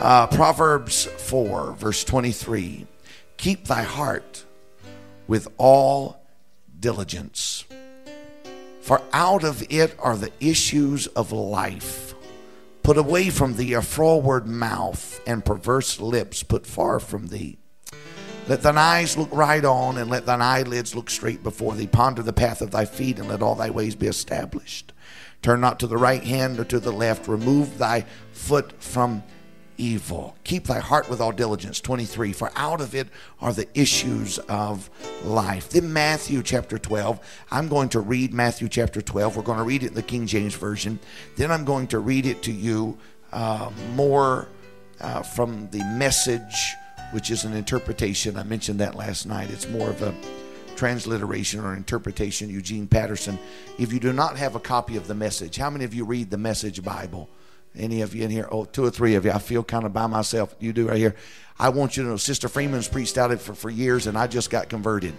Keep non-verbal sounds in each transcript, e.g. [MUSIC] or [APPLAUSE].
Uh, Proverbs 4, verse 23. Keep thy heart with all diligence, for out of it are the issues of life. Put away from thee a froward mouth, and perverse lips put far from thee. Let thine eyes look right on, and let thine eyelids look straight before thee. Ponder the path of thy feet, and let all thy ways be established. Turn not to the right hand or to the left. Remove thy foot from evil. Keep thy heart with all diligence. 23. For out of it are the issues of life. Then Matthew chapter 12. I'm going to read Matthew chapter 12. We're going to read it in the King James Version. Then I'm going to read it to you uh, more uh, from the message, which is an interpretation. I mentioned that last night. It's more of a transliteration or interpretation, Eugene Patterson. If you do not have a copy of the message, how many of you read the message Bible? Any of you in here? Oh, two or three of you. I feel kind of by myself. You do right here. I want you to know Sister Freeman's preached out it for, for years, and I just got converted.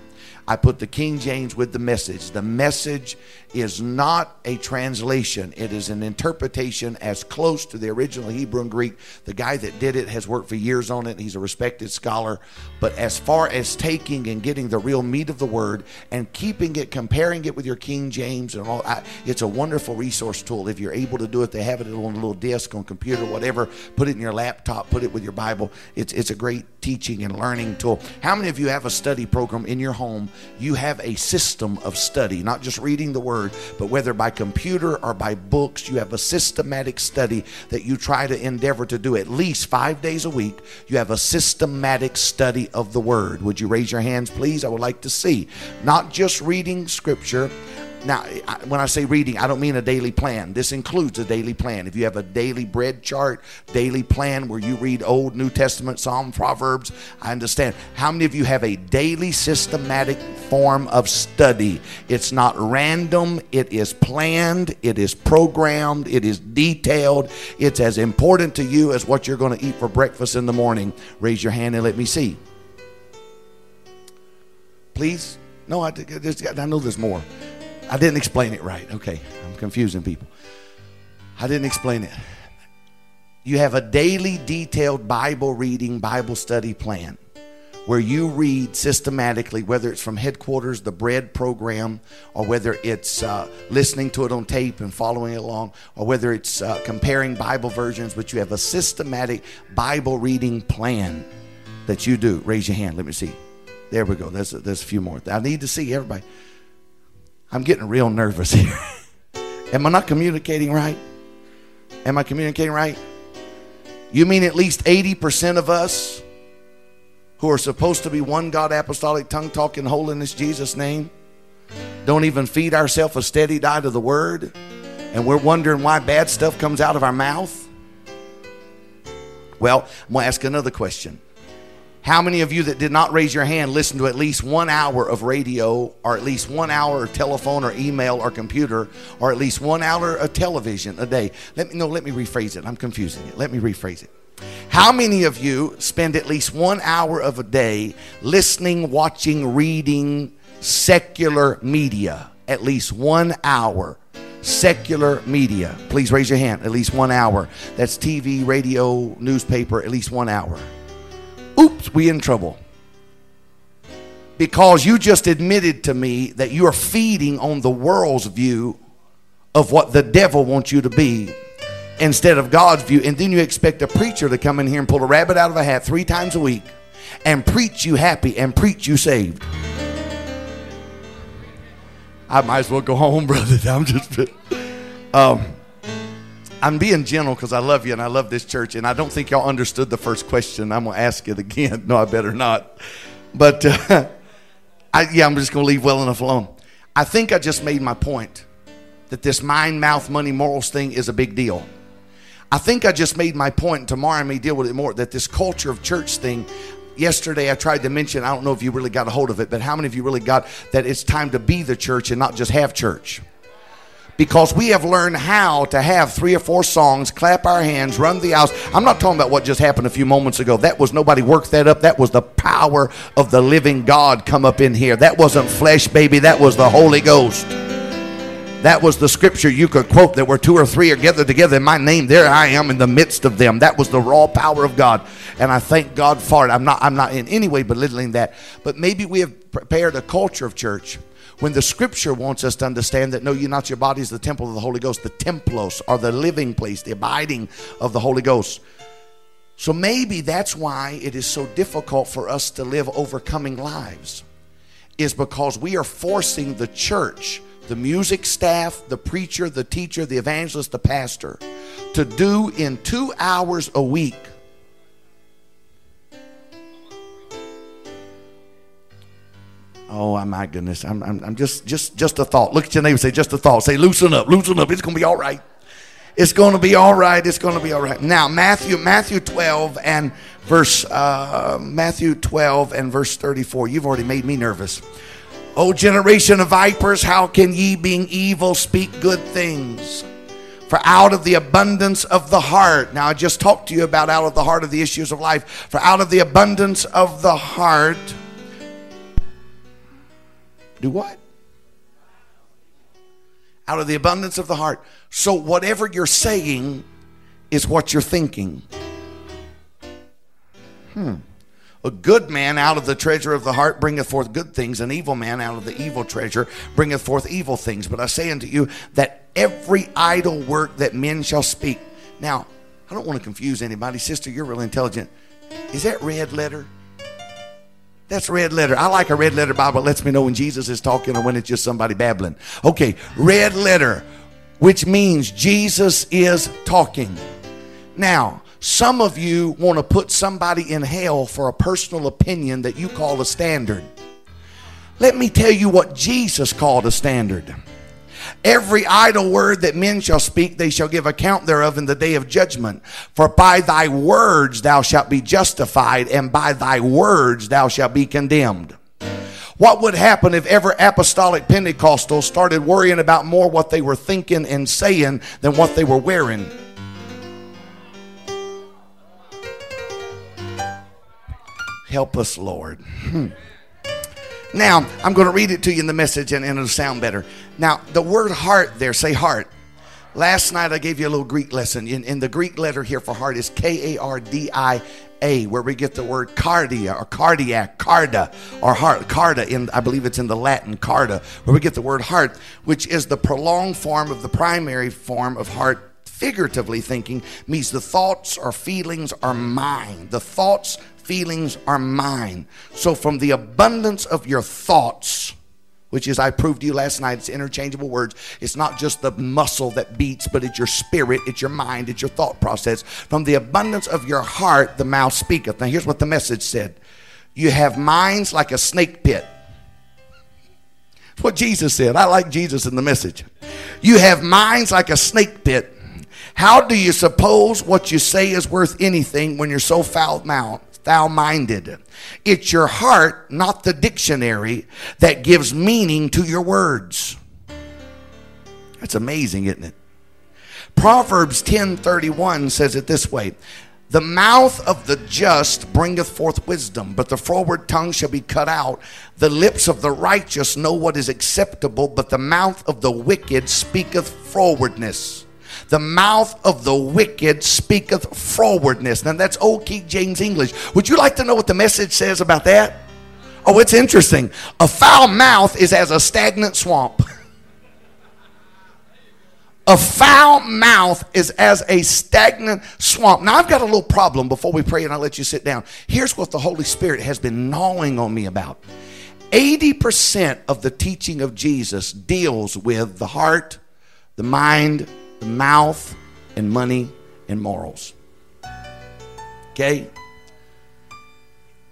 I put the King James with the message. The message is not a translation, it is an interpretation as close to the original Hebrew and Greek. The guy that did it has worked for years on it. He's a respected scholar. But as far as taking and getting the real meat of the word and keeping it, comparing it with your King James and all, I, it's a wonderful resource tool. If you're able to do it, they have it on a little disc, on computer, whatever. Put it in your laptop, put it with your Bible. It's, it's a great teaching and learning tool. How many of you have a study program in your home? You have a system of study, not just reading the word, but whether by computer or by books, you have a systematic study that you try to endeavor to do at least five days a week. You have a systematic study of the word. Would you raise your hands, please? I would like to see. Not just reading scripture now, when I say reading, I don't mean a daily plan. This includes a daily plan. If you have a daily bread chart, daily plan where you read Old, New Testament, Psalm, Proverbs, I understand. How many of you have a daily systematic form of study? It's not random, it is planned, it is programmed, it is detailed. It's as important to you as what you're going to eat for breakfast in the morning. Raise your hand and let me see. Please? No, I, I know there's more. I didn't explain it right. Okay, I'm confusing people. I didn't explain it. You have a daily detailed Bible reading, Bible study plan where you read systematically, whether it's from headquarters, the bread program, or whether it's uh, listening to it on tape and following along, or whether it's uh, comparing Bible versions, but you have a systematic Bible reading plan that you do. Raise your hand. Let me see. There we go. There's a, there's a few more. I need to see everybody. I'm getting real nervous [LAUGHS] here. Am I not communicating right? Am I communicating right? You mean at least 80% of us who are supposed to be one God apostolic tongue talking holiness Jesus name don't even feed ourselves a steady diet of the word and we're wondering why bad stuff comes out of our mouth? Well, I'm going to ask another question. How many of you that did not raise your hand listened to at least one hour of radio, or at least one hour of telephone, or email, or computer, or at least one hour of television a day? Let me no. Let me rephrase it. I'm confusing it. Let me rephrase it. How many of you spend at least one hour of a day listening, watching, reading secular media? At least one hour secular media. Please raise your hand. At least one hour. That's TV, radio, newspaper, at least one hour oops, we in trouble. Because you just admitted to me that you're feeding on the world's view of what the devil wants you to be instead of God's view. And then you expect a preacher to come in here and pull a rabbit out of a hat three times a week and preach you happy and preach you saved. I might as well go home, [LAUGHS] brother. I'm just. Um, I'm being gentle because I love you and I love this church, and I don't think y'all understood the first question. I'm going to ask it again. [LAUGHS] No, I better not. But uh, [LAUGHS] I, yeah, I'm just going to leave well enough alone. I think I just made my point that this mind, mouth, money, morals thing is a big deal. I think I just made my point. Tomorrow I may deal with it more. That this culture of church thing. Yesterday I tried to mention. I don't know if you really got a hold of it, but how many of you really got that? It's time to be the church and not just have church because we have learned how to have three or four songs, clap our hands, run the aisles. I'm not talking about what just happened a few moments ago. That was nobody worked that up. That was the power of the living God come up in here. That wasn't flesh, baby. That was the Holy Ghost. That was the scripture you could quote that where two or three are gathered together in my name, there I am in the midst of them. That was the raw power of God. And I thank God for it. I'm not I'm not in any way belittling that. But maybe we have prepared a culture of church when the scripture wants us to understand that no, you're not your body is the temple of the Holy Ghost, the templos are the living place, the abiding of the Holy Ghost. So maybe that's why it is so difficult for us to live overcoming lives, is because we are forcing the church the music staff, the preacher, the teacher, the evangelist, the pastor, to do in two hours a week. Oh my goodness! I'm, I'm, I'm just just just a thought. Look at your neighbor. Say just a thought. Say loosen up, loosen up. It's gonna be all right. It's gonna be all right. It's gonna be all right. Now Matthew Matthew 12 and verse uh, Matthew 12 and verse 34. You've already made me nervous. O generation of vipers, how can ye, being evil, speak good things? For out of the abundance of the heart, now I just talked to you about out of the heart of the issues of life. For out of the abundance of the heart, do what? Out of the abundance of the heart. So whatever you're saying is what you're thinking. Hmm. A good man out of the treasure of the heart bringeth forth good things, an evil man out of the evil treasure bringeth forth evil things. But I say unto you that every idle work that men shall speak. Now, I don't want to confuse anybody. Sister, you're really intelligent. Is that red letter? That's red letter. I like a red letter Bible. It lets me know when Jesus is talking or when it's just somebody babbling. Okay, red letter, which means Jesus is talking. Now, some of you want to put somebody in hell for a personal opinion that you call a standard. Let me tell you what Jesus called a standard. Every idle word that men shall speak, they shall give account thereof in the day of judgment. For by thy words thou shalt be justified, and by thy words thou shalt be condemned. What would happen if every apostolic Pentecostal started worrying about more what they were thinking and saying than what they were wearing? Help us, Lord. Hmm. Now, I'm going to read it to you in the message and, and it'll sound better. Now, the word heart there, say heart. Last night I gave you a little Greek lesson. In, in the Greek letter here for heart is K A R D I A, where we get the word cardia or cardiac, carda, or heart. Carda, in, I believe it's in the Latin, carda, where we get the word heart, which is the prolonged form of the primary form of heart figuratively thinking means the thoughts or feelings are mine. The thoughts, feelings are mine. So from the abundance of your thoughts, which is I proved to you last night, it's interchangeable words. It's not just the muscle that beats, but it's your spirit, it's your mind, it's your thought process. From the abundance of your heart, the mouth speaketh. Now here's what the message said. You have minds like a snake pit. what Jesus said. I like Jesus in the message. You have minds like a snake pit. How do you suppose what you say is worth anything when you're so foul mouthed? Thou minded. It's your heart, not the dictionary, that gives meaning to your words. That's amazing, isn't it? Proverbs 10:31 says it this way: The mouth of the just bringeth forth wisdom, but the forward tongue shall be cut out. The lips of the righteous know what is acceptable, but the mouth of the wicked speaketh frowardness. The mouth of the wicked speaketh frowardness. Now that's old King James English. Would you like to know what the message says about that? Oh, it's interesting. A foul mouth is as a stagnant swamp. [LAUGHS] A foul mouth is as a stagnant swamp. Now, I've got a little problem before we pray and I'll let you sit down. Here's what the Holy Spirit has been gnawing on me about 80% of the teaching of Jesus deals with the heart, the mind, the mouth, and money and morals. Okay?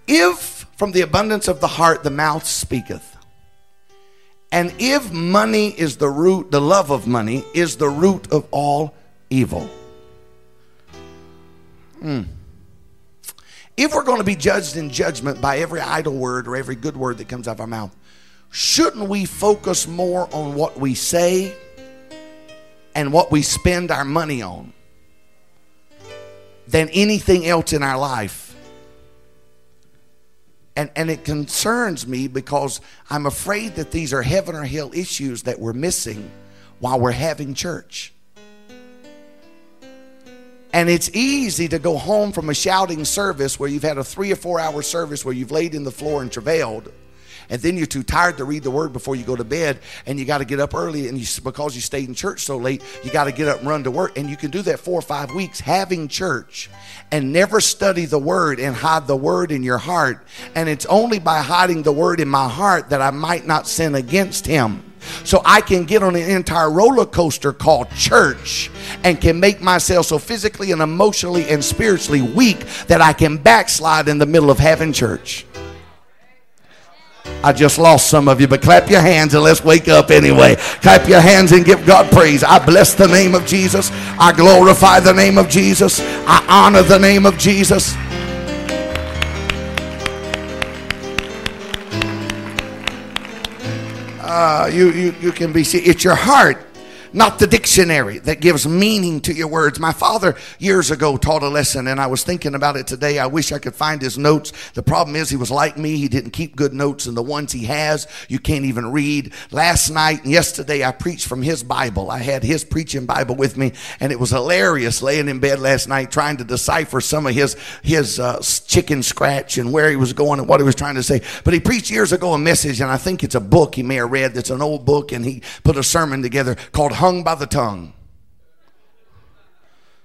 If from the abundance of the heart the mouth speaketh, and if money is the root, the love of money is the root of all evil. Hmm. If we're going to be judged in judgment by every idle word or every good word that comes out of our mouth, shouldn't we focus more on what we say and what we spend our money on than anything else in our life. And, and it concerns me because I'm afraid that these are heaven or hell issues that we're missing while we're having church. And it's easy to go home from a shouting service where you've had a three or four hour service where you've laid in the floor and travailed. And then you're too tired to read the word before you go to bed, and you got to get up early. And you, because you stayed in church so late, you got to get up and run to work. And you can do that four or five weeks having church and never study the word and hide the word in your heart. And it's only by hiding the word in my heart that I might not sin against him. So I can get on an entire roller coaster called church and can make myself so physically and emotionally and spiritually weak that I can backslide in the middle of having church. I just lost some of you, but clap your hands and let's wake up anyway. Clap your hands and give God praise. I bless the name of Jesus. I glorify the name of Jesus. I honor the name of Jesus. Uh, you, you, you can be, see, it's your heart not the dictionary that gives meaning to your words. My father years ago taught a lesson, and I was thinking about it today. I wish I could find his notes. The problem is, he was like me. He didn't keep good notes, and the ones he has, you can't even read. Last night and yesterday, I preached from his Bible. I had his preaching Bible with me, and it was hilarious laying in bed last night trying to decipher some of his, his uh, chicken scratch and where he was going and what he was trying to say. But he preached years ago a message, and I think it's a book he may have read that's an old book, and he put a sermon together called hung by the tongue.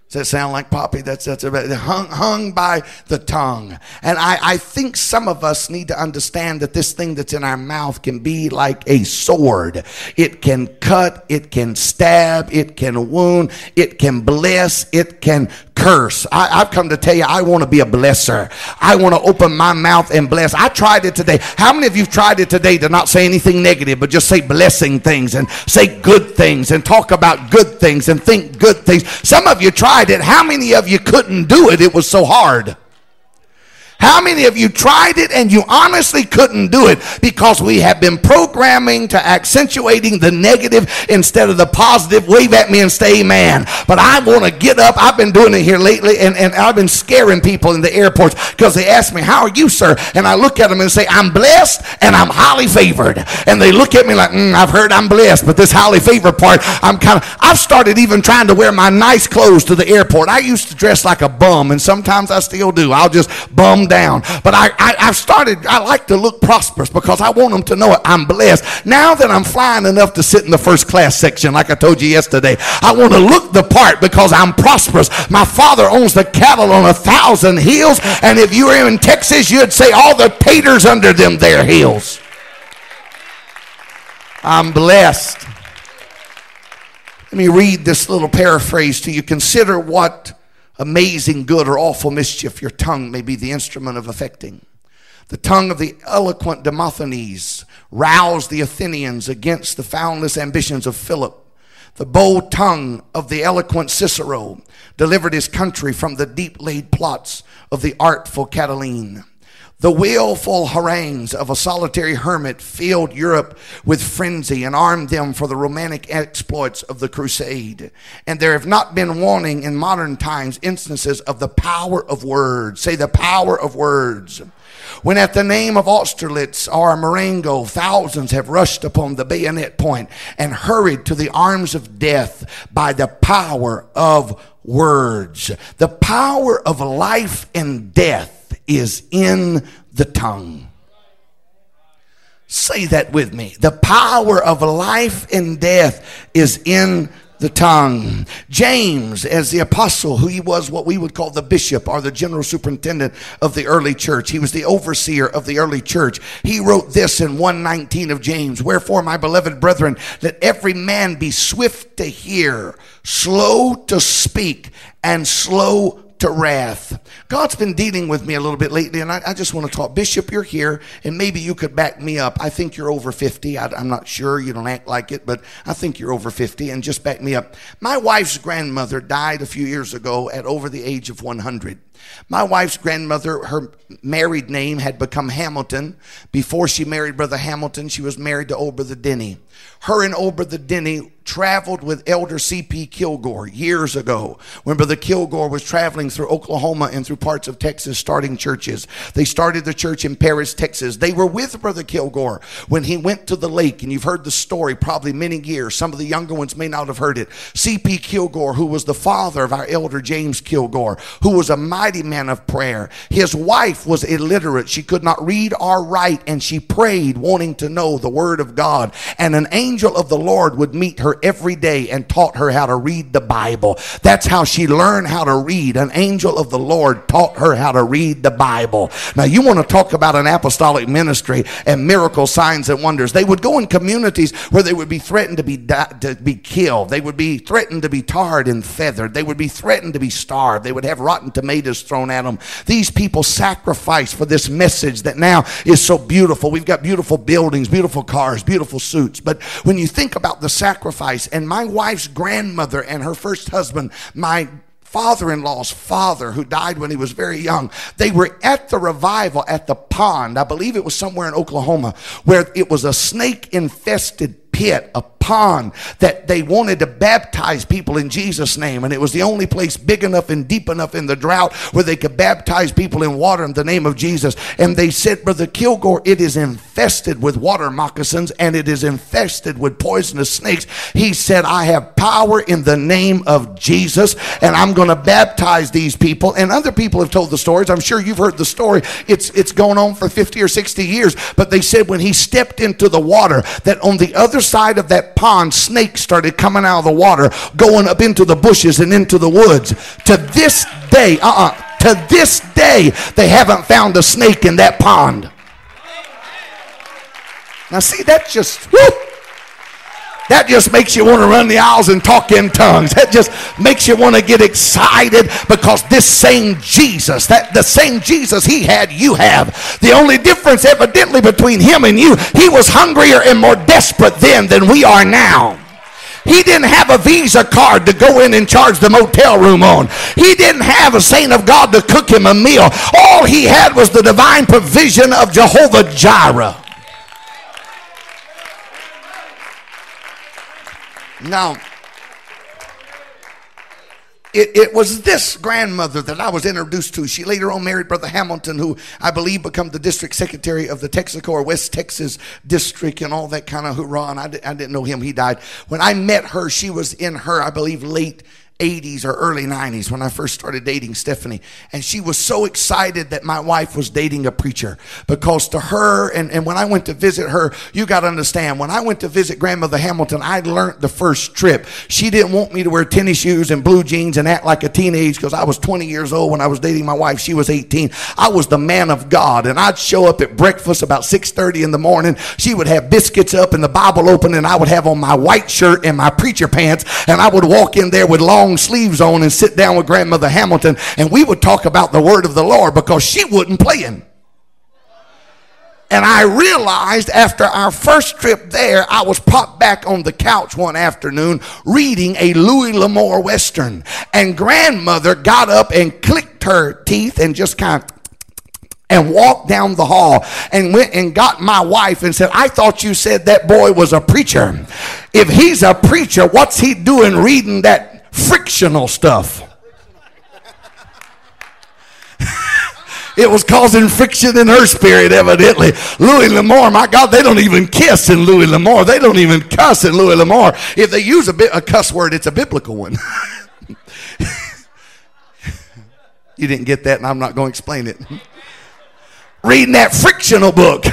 Does that sound like Poppy? That's that's about hung hung by the tongue. And I, I think some of us need to understand that this thing that's in our mouth can be like a sword. It can cut, it can stab, it can wound, it can bless, it can curse. I, have come to tell you, I want to be a blesser. I want to open my mouth and bless. I tried it today. How many of you tried it today to not say anything negative, but just say blessing things and say good things and talk about good things and think good things? Some of you tried it. How many of you couldn't do it? It was so hard. How many of you tried it and you honestly couldn't do it because we have been programming to accentuating the negative instead of the positive? Wave at me and say amen. But I want to get up. I've been doing it here lately and, and I've been scaring people in the airports because they ask me, How are you, sir? And I look at them and say, I'm blessed and I'm highly favored. And they look at me like, mm, I've heard I'm blessed, but this highly favored part, I'm kind of, I've started even trying to wear my nice clothes to the airport. I used to dress like a bum and sometimes I still do. I'll just bum down. But I, I, have started, I like to look prosperous because I want them to know it. I'm blessed. Now that I'm flying enough to sit in the first class section, like I told you yesterday, I want to look the part because I'm prosperous. My father owns the cattle on a thousand hills. And if you were in Texas, you'd say all the taters under them there hills. I'm blessed. Let me read this little paraphrase to you. Consider what amazing good or awful mischief your tongue may be the instrument of effecting. The tongue of the eloquent Demosthenes roused the Athenians against the foundless ambitions of Philip. The bold tongue of the eloquent Cicero delivered his country from the deep laid plots of the artful Catiline. The willful harangues of a solitary hermit filled Europe with frenzy and armed them for the romantic exploits of the crusade. And there have not been wanting in modern times instances of the power of words. Say the power of words. When at the name of Austerlitz or Marengo, thousands have rushed upon the bayonet point and hurried to the arms of death by the power of words. The power of life and death is in the tongue. Say that with me. The power of life and death is in the tongue. James, as the apostle, who he was what we would call the bishop or the general superintendent of the early church, he was the overseer of the early church. He wrote this in 119 of James Wherefore, my beloved brethren, let every man be swift to hear, slow to speak, and slow to wrath. God's been dealing with me a little bit lately, and I, I, just want to talk. Bishop, you're here, and maybe you could back me up. I think you're over 50. I, I'm not sure. You don't act like it, but I think you're over 50, and just back me up. My wife's grandmother died a few years ago at over the age of 100. My wife's grandmother, her married name had become Hamilton. Before she married Brother Hamilton, she was married to old Brother Denny. Her and old Brother Denny traveled with Elder C.P. Kilgore years ago when Brother Kilgore was traveling through Oklahoma and through parts of Texas starting churches. They started the church in Paris, Texas. They were with Brother Kilgore when he went to the lake, and you've heard the story probably many years. Some of the younger ones may not have heard it. C.P. Kilgore, who was the father of our elder James Kilgore, who was a mighty man of prayer. His wife was illiterate. She could not read or write, and she prayed, wanting to know the word of God. And an angel of the Lord would meet her every day and taught her how to read the Bible. That's how she learned how to read. An angel of the Lord taught her how to read the Bible. Now, you want to talk about an apostolic ministry and miracle signs and wonders. They would go in communities where they would be threatened to be, di- to be killed. They would be threatened to be tarred and feathered. They would be threatened to be starved. They would have rotten tomatoes thrown at them. These people sacrificed for this message that now is so beautiful. We've got beautiful buildings, beautiful cars, beautiful suits. But when you think about the sacrifice, and my wife's grandmother and her first husband, my father in law's father, who died when he was very young, they were at the revival at the pond. I believe it was somewhere in Oklahoma, where it was a snake infested pit, a pond that they wanted to baptize people in Jesus' name. And it was the only place big enough and deep enough in the drought where they could baptize people in water in the name of Jesus. And they said, Brother Kilgore, it is infested with water moccasins and it is infested with poisonous snakes. He said, I have power in the name of Jesus and I'm going to baptize these people. And other people have told the stories. I'm sure you've heard the story. It's, it's going on for 50 or 60 years. But they said when he stepped into the water, that on the other side of that pond, snakes started coming out of the water, going up into the bushes and into the woods. To this day, uh uh-uh, uh to this day, they haven't found a snake in that pond. Now, see, that just, whoo, that just makes you want to run the aisles and talk in tongues. That just makes you want to get excited because this same Jesus, that the same Jesus he had, you have. The only difference evidently between him and you, he was hungrier and more desperate then than we are now. He didn't have a Visa card to go in and charge the motel room on. He didn't have a saint of God to cook him a meal. All he had was the divine provision of Jehovah Jireh. Now, it, it, was this grandmother that I was introduced to. She later on married Brother Hamilton, who I believe became the district secretary of the Texico or West Texas district and all that kind of hoorah. And I, I didn't know him. He died. When I met her, she was in her, I believe, late 80s or early 90s when I first started dating Stephanie. And she was so excited that my wife was dating a preacher because to her, and, and when I went to visit her, you got to understand, when I went to visit grandmother Hamilton, I learned the first trip. She didn't want me to wear tennis shoes and blue jeans and act like a teenage because I was 20 years old when I was dating my wife. She was 18. I was the man of God and I'd show up at breakfast about 6.30 in the morning. She would have biscuits up and the Bible open and I would have on my white shirt and my preacher pants and I would walk in there with long long sleeves on and sit down with grandmother Hamilton and we would talk about the word of the Lord because she wasn't playing. And I realized after our first trip there, I was popped back on the couch one afternoon reading a Louis L'Amour Western. And grandmother got up and clicked her teeth and just kind of and walked down the hall and went and got my wife and said, I thought you said that boy was a preacher. If he's a preacher, what's he doing reading that frictional stuff. [LAUGHS] it was causing friction in her spirit, evidently. Louis L'Amour, my God, they don't even kiss in Louis L'Amour. They don't even cuss in Louis L'Amour. If they use a, bit, a cuss word, it's a biblical one. [LAUGHS] you didn't get that, and I'm not going to explain it. Reading that frictional book.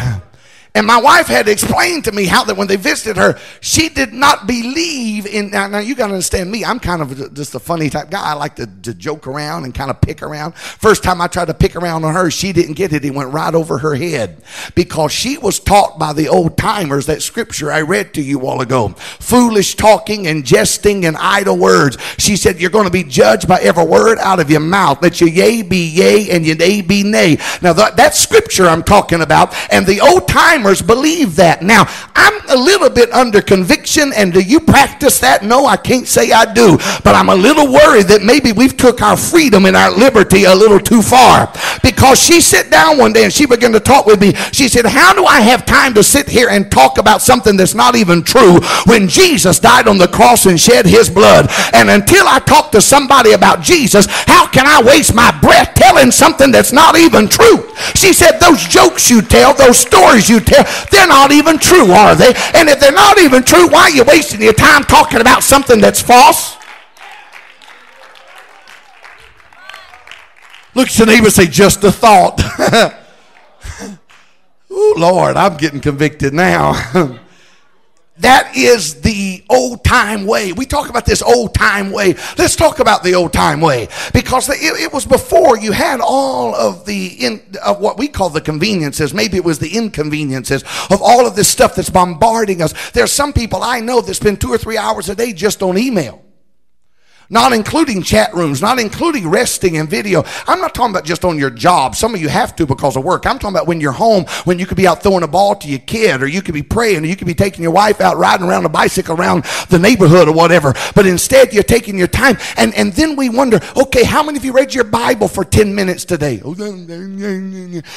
And my wife had explained to me how that when they visited her, she did not believe in. Now, now you got to understand me. I'm kind of just a funny type guy. I like to, to, joke around and kind of pick around. First time I tried to pick around on her, she didn't get it. It went right over her head because she was taught by the old timers that scripture I read to you all ago. Foolish talking and jesting and idle words. She said, You're going to be judged by every word out of your mouth. Let your yea be yea and your nay be nay. Now, that, that's scripture I'm talking about. And the old timers believe that. Now, I'm a little bit under conviction, and do you practice that? No, I can't say I do, but I'm a little worried that maybe we've took our freedom and our liberty a little too far. Because she sat down one day and she began to talk with me. She said, How do I have time to sit here and talk about something that's not even true when Jesus died on the cross and shed his blood? And until I talk to somebody about Jesus, how can I waste my breath telling something that's not even true? She said, Those jokes you tell, those stories you tell, they're not even true, are they? And if they're not even true, why are you wasting your time talking about something that's false? Look at your neighbor say, just a thought. [LAUGHS] oh, Lord, I'm getting convicted now. [LAUGHS] That is the old time way. We talk about this old time way. Let's talk about the old time way because it, it was before you had all of the in, of what we call the conveniences. Maybe it was the inconveniences of all of this stuff that's bombarding us. There's some people I know that spend two or three hours a day just on email not including chat rooms, not including resting and video. I'm not talking about just on your job. Some of you have to because of work. I'm talking about when you're home, when you could be out throwing a ball to your kid, or you could be praying, or you could be taking your wife out riding around a bicycle around the neighborhood or whatever. But instead, you're taking your time. And, and then we wonder, okay, how many of you read your Bible for 10 minutes today?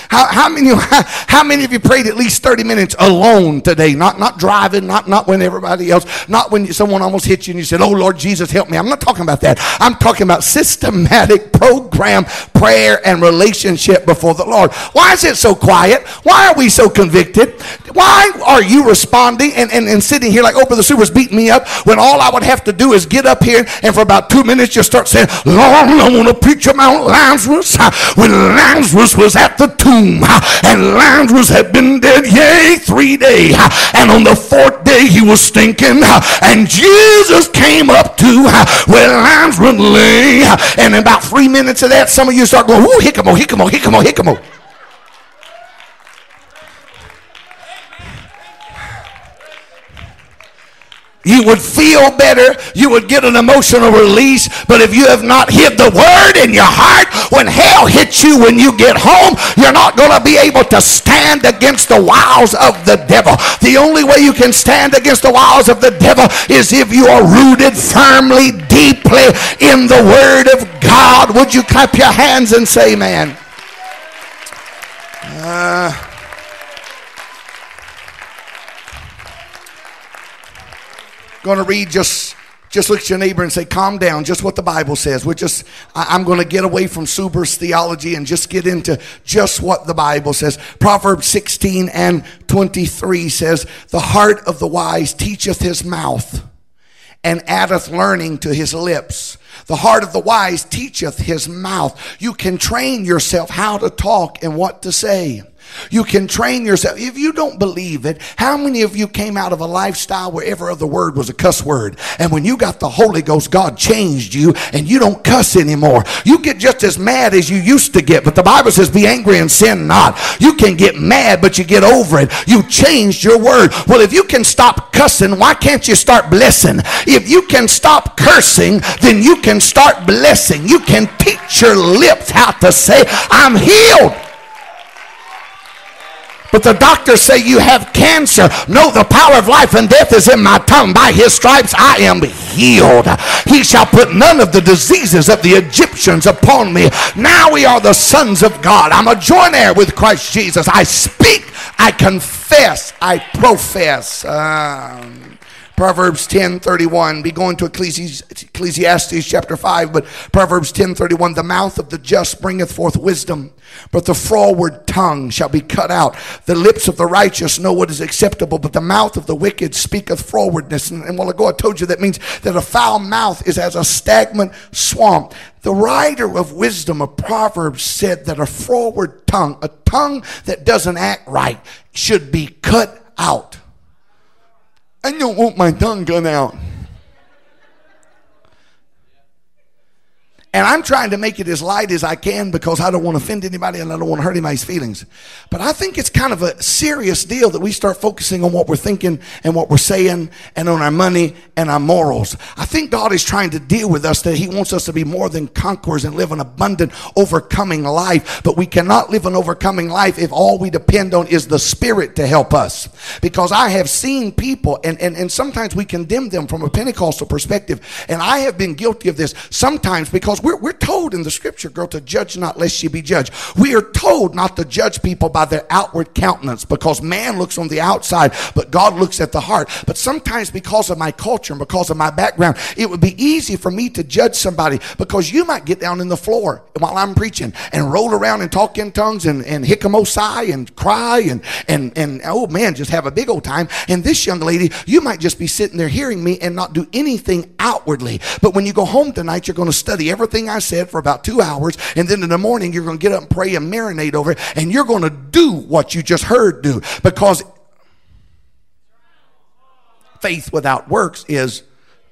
How, how, many, [LAUGHS] how, many of you prayed at least 30 minutes alone today? Not, not driving, not, not when everybody else, not when someone almost hit you and you said, oh, Lord Jesus, help me. I'm not talking talking about that. I'm talking about systematic program prayer and relationship before the Lord. Why is it so quiet? Why are we so convicted? Why are you responding and, and, and sitting here like Oprah the Super's beating me up when all I would have to do is get up here and for about two minutes just start saying, Lord, I want to preach about Lazarus uh, when Lazarus was at the tomb uh, and Lazarus had been dead, yea, three days. Uh, and on the fourth day he was stinking and Jesus came up to where And in about three minutes of that, some of you start going, whoo, hickamo, hickamo, hickamo, hickamo. You would feel better. You would get an emotional release. But if you have not hid the word in your heart, when hell hits you when you get home, you're not going to be able to stand against the wiles of the devil. The only way you can stand against the wiles of the devil is if you are rooted firmly, deeply in the word of God. Would you clap your hands and say, man? Uh, going to read just just look at your neighbor and say, calm down, just what the Bible says. We're just, I'm going to get away from Suber's theology and just get into just what the Bible says. Proverbs 16 and 23 says, The heart of the wise teacheth his mouth and addeth learning to his lips. The heart of the wise teacheth his mouth. You can train yourself how to talk and what to say. You can train yourself. If you don't believe it, how many of you came out of a lifestyle where every other word was a cuss word? And when you got the Holy Ghost, God changed you and you don't cuss anymore. You get just as mad as you used to get, but the Bible says, be angry and sin not. You can get mad, but you get over it. You changed your word. Well, if you can stop cussing, why can't you start blessing? If you can stop cursing, then you can start blessing. You can teach your lips how to say, I'm healed. But the doctors say you have cancer. No, the power of life and death is in my tongue. By his stripes I am healed. He shall put none of the diseases of the Egyptians upon me. Now we are the sons of God. I'm a joint heir with Christ Jesus. I speak, I confess, I profess. Um, Proverbs 10:31. Be going to Ecclesiastes chapter 5, but Proverbs 10:31, The mouth of the just bringeth forth wisdom, but the froward tongue shall be cut out. The lips of the righteous know what is acceptable, but the mouth of the wicked speaketh frowardness. And, and while ago I told you that means that a foul mouth is as a stagnant swamp. The writer of wisdom of Proverbs said that a froward tongue, a tongue that doesn't act right, should be cut out. I don't want my tongue cut out. And I'm trying to make it as light as I can because I don't want to offend anybody and I don't want to hurt anybody's feelings. But I think it's kind of a serious deal that we start focusing on what we're thinking and what we're saying and on our money and our morals. I think God is trying to deal with us that He wants us to be more than conquerors and live an abundant, overcoming life. But we cannot live an overcoming life if all we depend on is the Spirit to help us. Because I have seen people, and, and, and sometimes we condemn them from a Pentecostal perspective. And I have been guilty of this sometimes because because we're, we're told in the scripture, girl, to judge not lest you be judged. We are told not to judge people by their outward countenance because man looks on the outside, but God looks at the heart. But sometimes because of my culture and because of my background, it would be easy for me to judge somebody because you might get down in the floor while I'm preaching and roll around and talk in tongues and, and hiccamosai and cry and, and, and, oh man, just have a big old time. And this young lady, you might just be sitting there hearing me and not do anything outwardly. But when you go home tonight, you're going to study everything everything I said for about two hours, and then in the morning you're going to get up and pray and marinate over it, and you're going to do what you just heard do because faith without works is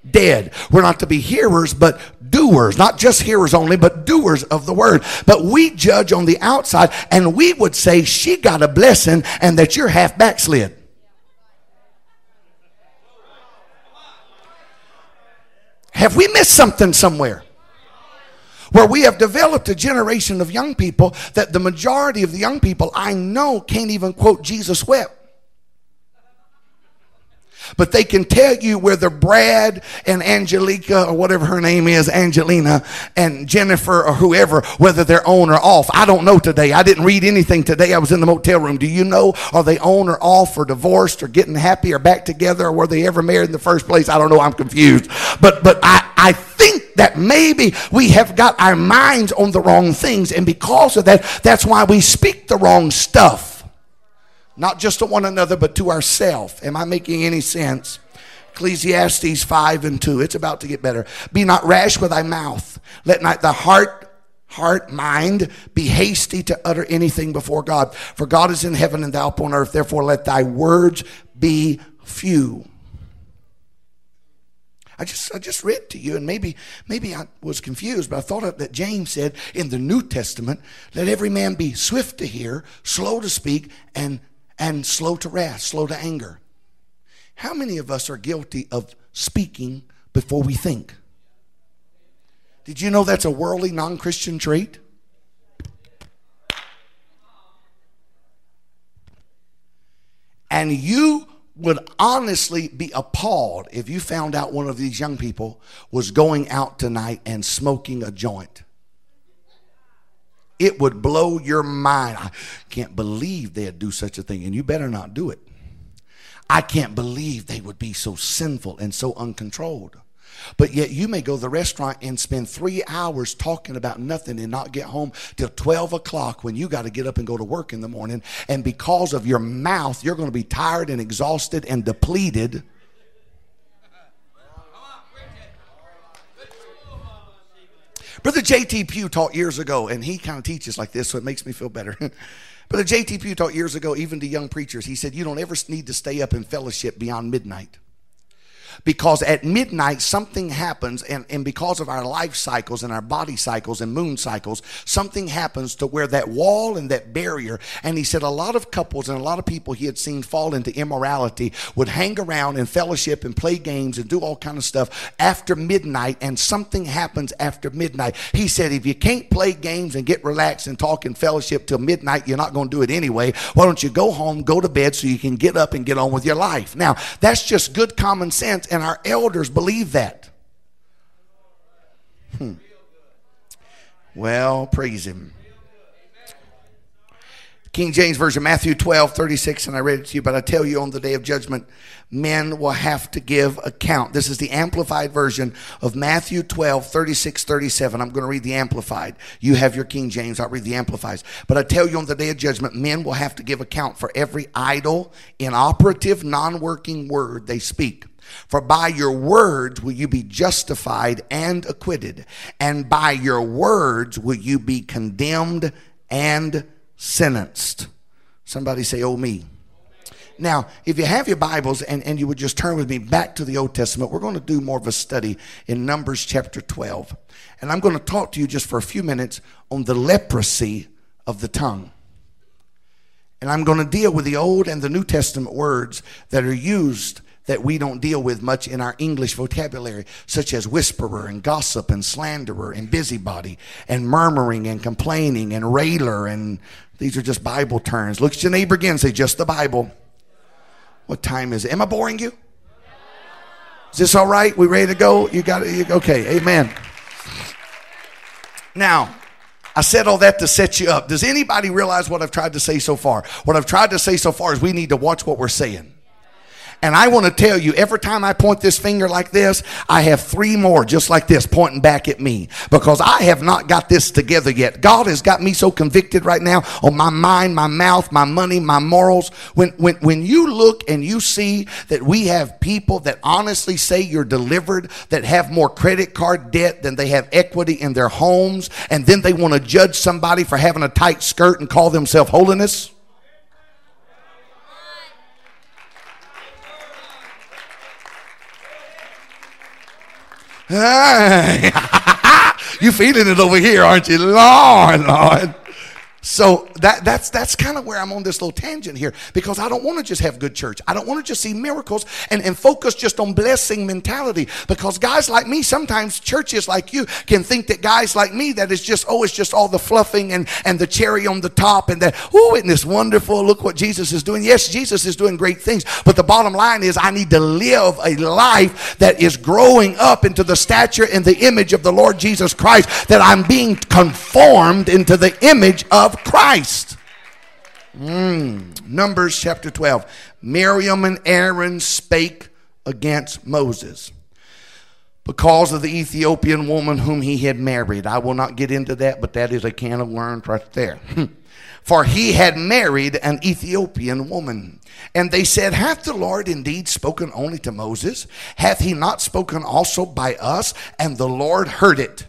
dead. We're not to be hearers, but doers. Not just hearers only, but doers of the word. But we judge on the outside, and we would say she got a blessing and that you're half backslid. Have we missed something somewhere? Where we have developed a generation of young people that the majority of the young people I know can't even quote Jesus wept. But they can tell you whether Brad and Angelica or whatever her name is, Angelina and Jennifer or whoever, whether they're on or off. I don't know today. I didn't read anything today. I was in the motel room. Do you know? Are they on or off or divorced or getting happy or back together or were they ever married in the first place? I don't know. I'm confused. But but I, I think that maybe we have got our minds on the wrong things. And because of that, that's why we speak the wrong stuff. Not just to one another, but to ourselves. Am I making any sense? Ecclesiastes 5 and 2. It's about to get better. Be not rash with thy mouth. Let not the heart, heart, mind be hasty to utter anything before God. For God is in heaven and thou upon earth. Therefore let thy words be few. I just I just read to you, and maybe maybe I was confused, but I thought that James said in the New Testament, "Let every man be swift to hear, slow to speak, and and slow to wrath, slow to anger." How many of us are guilty of speaking before we think? Did you know that's a worldly, non-Christian trait? And you would honestly be appalled if you found out one of these young people was going out tonight and smoking a joint. It would blow your mind. I can't believe they'd do such a thing, and you better not do it. I can't believe they would be so sinful and so uncontrolled. But yet you may go to the restaurant and spend three hours talking about nothing and not get home till 12 o'clock when you got to get up and go to work in the morning. And because of your mouth, you're going to be tired and exhausted and depleted. Brother J.T. Pugh taught years ago, and he kind of teaches like this, so it makes me feel better. [LAUGHS] Brother J.T. Pugh taught years ago, even to young preachers, he said, You don't ever need to stay up in fellowship beyond midnight because at midnight something happens and, and because of our life cycles and our body cycles and moon cycles something happens to where that wall and that barrier and he said a lot of couples and a lot of people he had seen fall into immorality would hang around and fellowship and play games and do all kind of stuff after midnight and something happens after midnight. He said if you can't play games and get relaxed and talk and fellowship till midnight you're not going to do it anyway. Why don't you go home go to bed so you can get up and get on with your life? Now that's just good common sense and our elders believe that. Hmm. Well, praise Him. King James Version, Matthew 12, 36, and I read it to you, but I tell you on the day of judgment, men will have to give account. This is the Amplified Version of Matthew 12, 36, 37. I'm going to read the Amplified. You have your King James, I'll read the Amplified. But I tell you on the day of judgment, men will have to give account for every idle, inoperative, non working word they speak. For by your words will you be justified and acquitted, and by your words will you be condemned and sentenced. Somebody say, Oh, me. Now, if you have your Bibles and, and you would just turn with me back to the Old Testament, we're going to do more of a study in Numbers chapter 12. And I'm going to talk to you just for a few minutes on the leprosy of the tongue. And I'm going to deal with the Old and the New Testament words that are used that we don't deal with much in our English vocabulary, such as whisperer and gossip and slanderer and busybody and murmuring and complaining and railer. And these are just Bible terms. Look at your neighbor again, say, just the Bible. What time is it? Am I boring you? Is this all right? We ready to go? You got it? Okay, amen. Now, I said all that to set you up. Does anybody realize what I've tried to say so far? What I've tried to say so far is we need to watch what we're saying. And I want to tell you, every time I point this finger like this, I have three more just like this pointing back at me because I have not got this together yet. God has got me so convicted right now on my mind, my mouth, my money, my morals. When, when, when you look and you see that we have people that honestly say you're delivered, that have more credit card debt than they have equity in their homes, and then they want to judge somebody for having a tight skirt and call themselves holiness. [LAUGHS] you feeling it over here, aren't you? Lord, Lord. So that, that's, that's kind of where I'm on this little tangent here because I don't want to just have good church. I don't want to just see miracles and, and focus just on blessing mentality because guys like me, sometimes churches like you can think that guys like me that is just, oh, it's just all the fluffing and, and the cherry on the top and that, oh, isn't this wonderful? Look what Jesus is doing. Yes, Jesus is doing great things. But the bottom line is I need to live a life that is growing up into the stature and the image of the Lord Jesus Christ, that I'm being conformed into the image of Christ. Mm. Numbers chapter 12. Miriam and Aaron spake against Moses because of the Ethiopian woman whom he had married. I will not get into that, but that is a can of worms right there. For he had married an Ethiopian woman. And they said, Hath the Lord indeed spoken only to Moses? Hath he not spoken also by us? And the Lord heard it.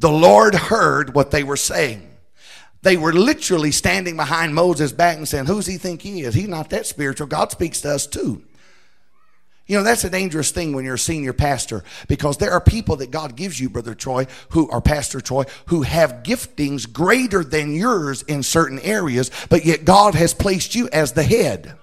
The Lord heard what they were saying. They were literally standing behind Moses' back and saying, Who's he think he is? He's not that spiritual. God speaks to us too. You know, that's a dangerous thing when you're a senior pastor because there are people that God gives you, Brother Troy, who are Pastor Troy, who have giftings greater than yours in certain areas, but yet God has placed you as the head.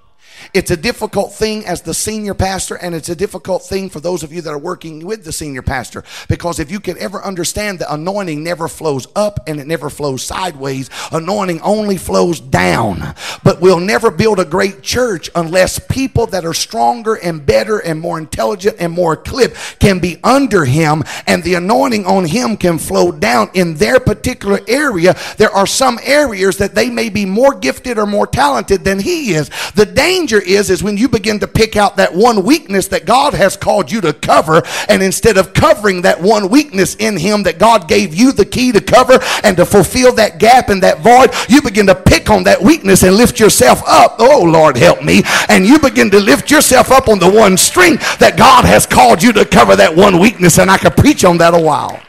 It's a difficult thing as the senior pastor, and it's a difficult thing for those of you that are working with the senior pastor. Because if you can ever understand the anointing never flows up and it never flows sideways, anointing only flows down. But we'll never build a great church unless people that are stronger and better and more intelligent and more equipped can be under him, and the anointing on him can flow down in their particular area. There are some areas that they may be more gifted or more talented than he is. The danger danger is is when you begin to pick out that one weakness that God has called you to cover and instead of covering that one weakness in him that God gave you the key to cover and to fulfill that gap and that void, you begin to pick on that weakness and lift yourself up. Oh Lord, help me. And you begin to lift yourself up on the one strength that God has called you to cover that one weakness and I could preach on that a while.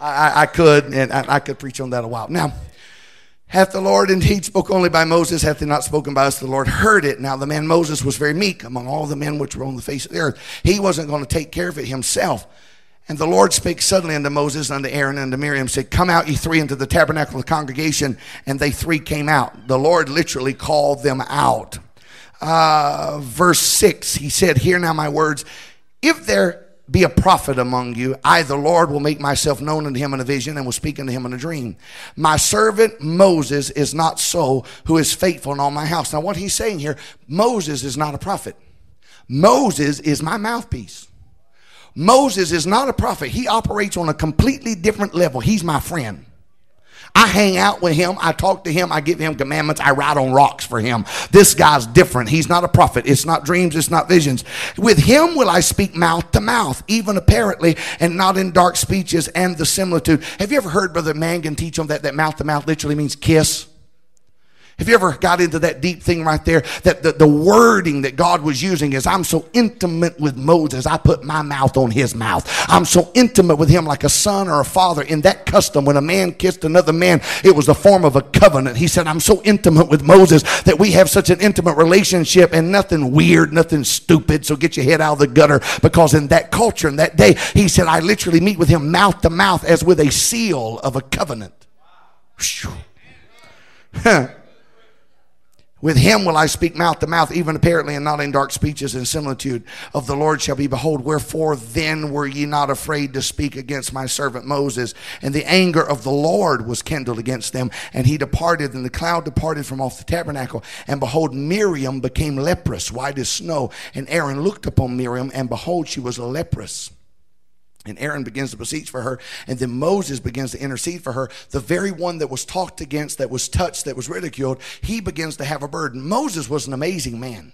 I, I, could, and I, could preach on that a while. Now, Hath the Lord indeed spoke only by Moses? Hath he not spoken by us? The Lord heard it. Now the man Moses was very meek among all the men which were on the face of the earth. He wasn't going to take care of it himself. And the Lord spake suddenly unto Moses, unto Aaron, and unto Miriam, said, Come out, ye three, into the tabernacle of the congregation. And they three came out. The Lord literally called them out. Uh, verse 6, he said, Hear now my words. If there be a prophet among you. I, the Lord, will make myself known unto him in a vision and will speak unto him in a dream. My servant Moses is not so, who is faithful in all my house. Now, what he's saying here, Moses is not a prophet. Moses is my mouthpiece. Moses is not a prophet. He operates on a completely different level. He's my friend. I hang out with him. I talk to him. I give him commandments. I ride on rocks for him. This guy's different. He's not a prophet. It's not dreams. It's not visions. With him will I speak mouth to mouth, even apparently, and not in dark speeches and the similitude. Have you ever heard Brother Mangun teach on that? That mouth to mouth literally means kiss. Have you ever got into that deep thing right there? That the, the wording that God was using is I'm so intimate with Moses, I put my mouth on his mouth. I'm so intimate with him like a son or a father. In that custom, when a man kissed another man, it was the form of a covenant. He said, I'm so intimate with Moses that we have such an intimate relationship and nothing weird, nothing stupid. So get your head out of the gutter because in that culture, in that day, he said, I literally meet with him mouth to mouth as with a seal of a covenant. [LAUGHS] With him will I speak mouth to mouth, even apparently, and not in dark speeches and similitude of the Lord shall be. Behold, wherefore then were ye not afraid to speak against my servant Moses? And the anger of the Lord was kindled against them, and he departed, and the cloud departed from off the tabernacle. And behold, Miriam became leprous, white as snow. And Aaron looked upon Miriam, and behold, she was a leprous. And Aaron begins to beseech for her, and then Moses begins to intercede for her. The very one that was talked against, that was touched, that was ridiculed, he begins to have a burden. Moses was an amazing man.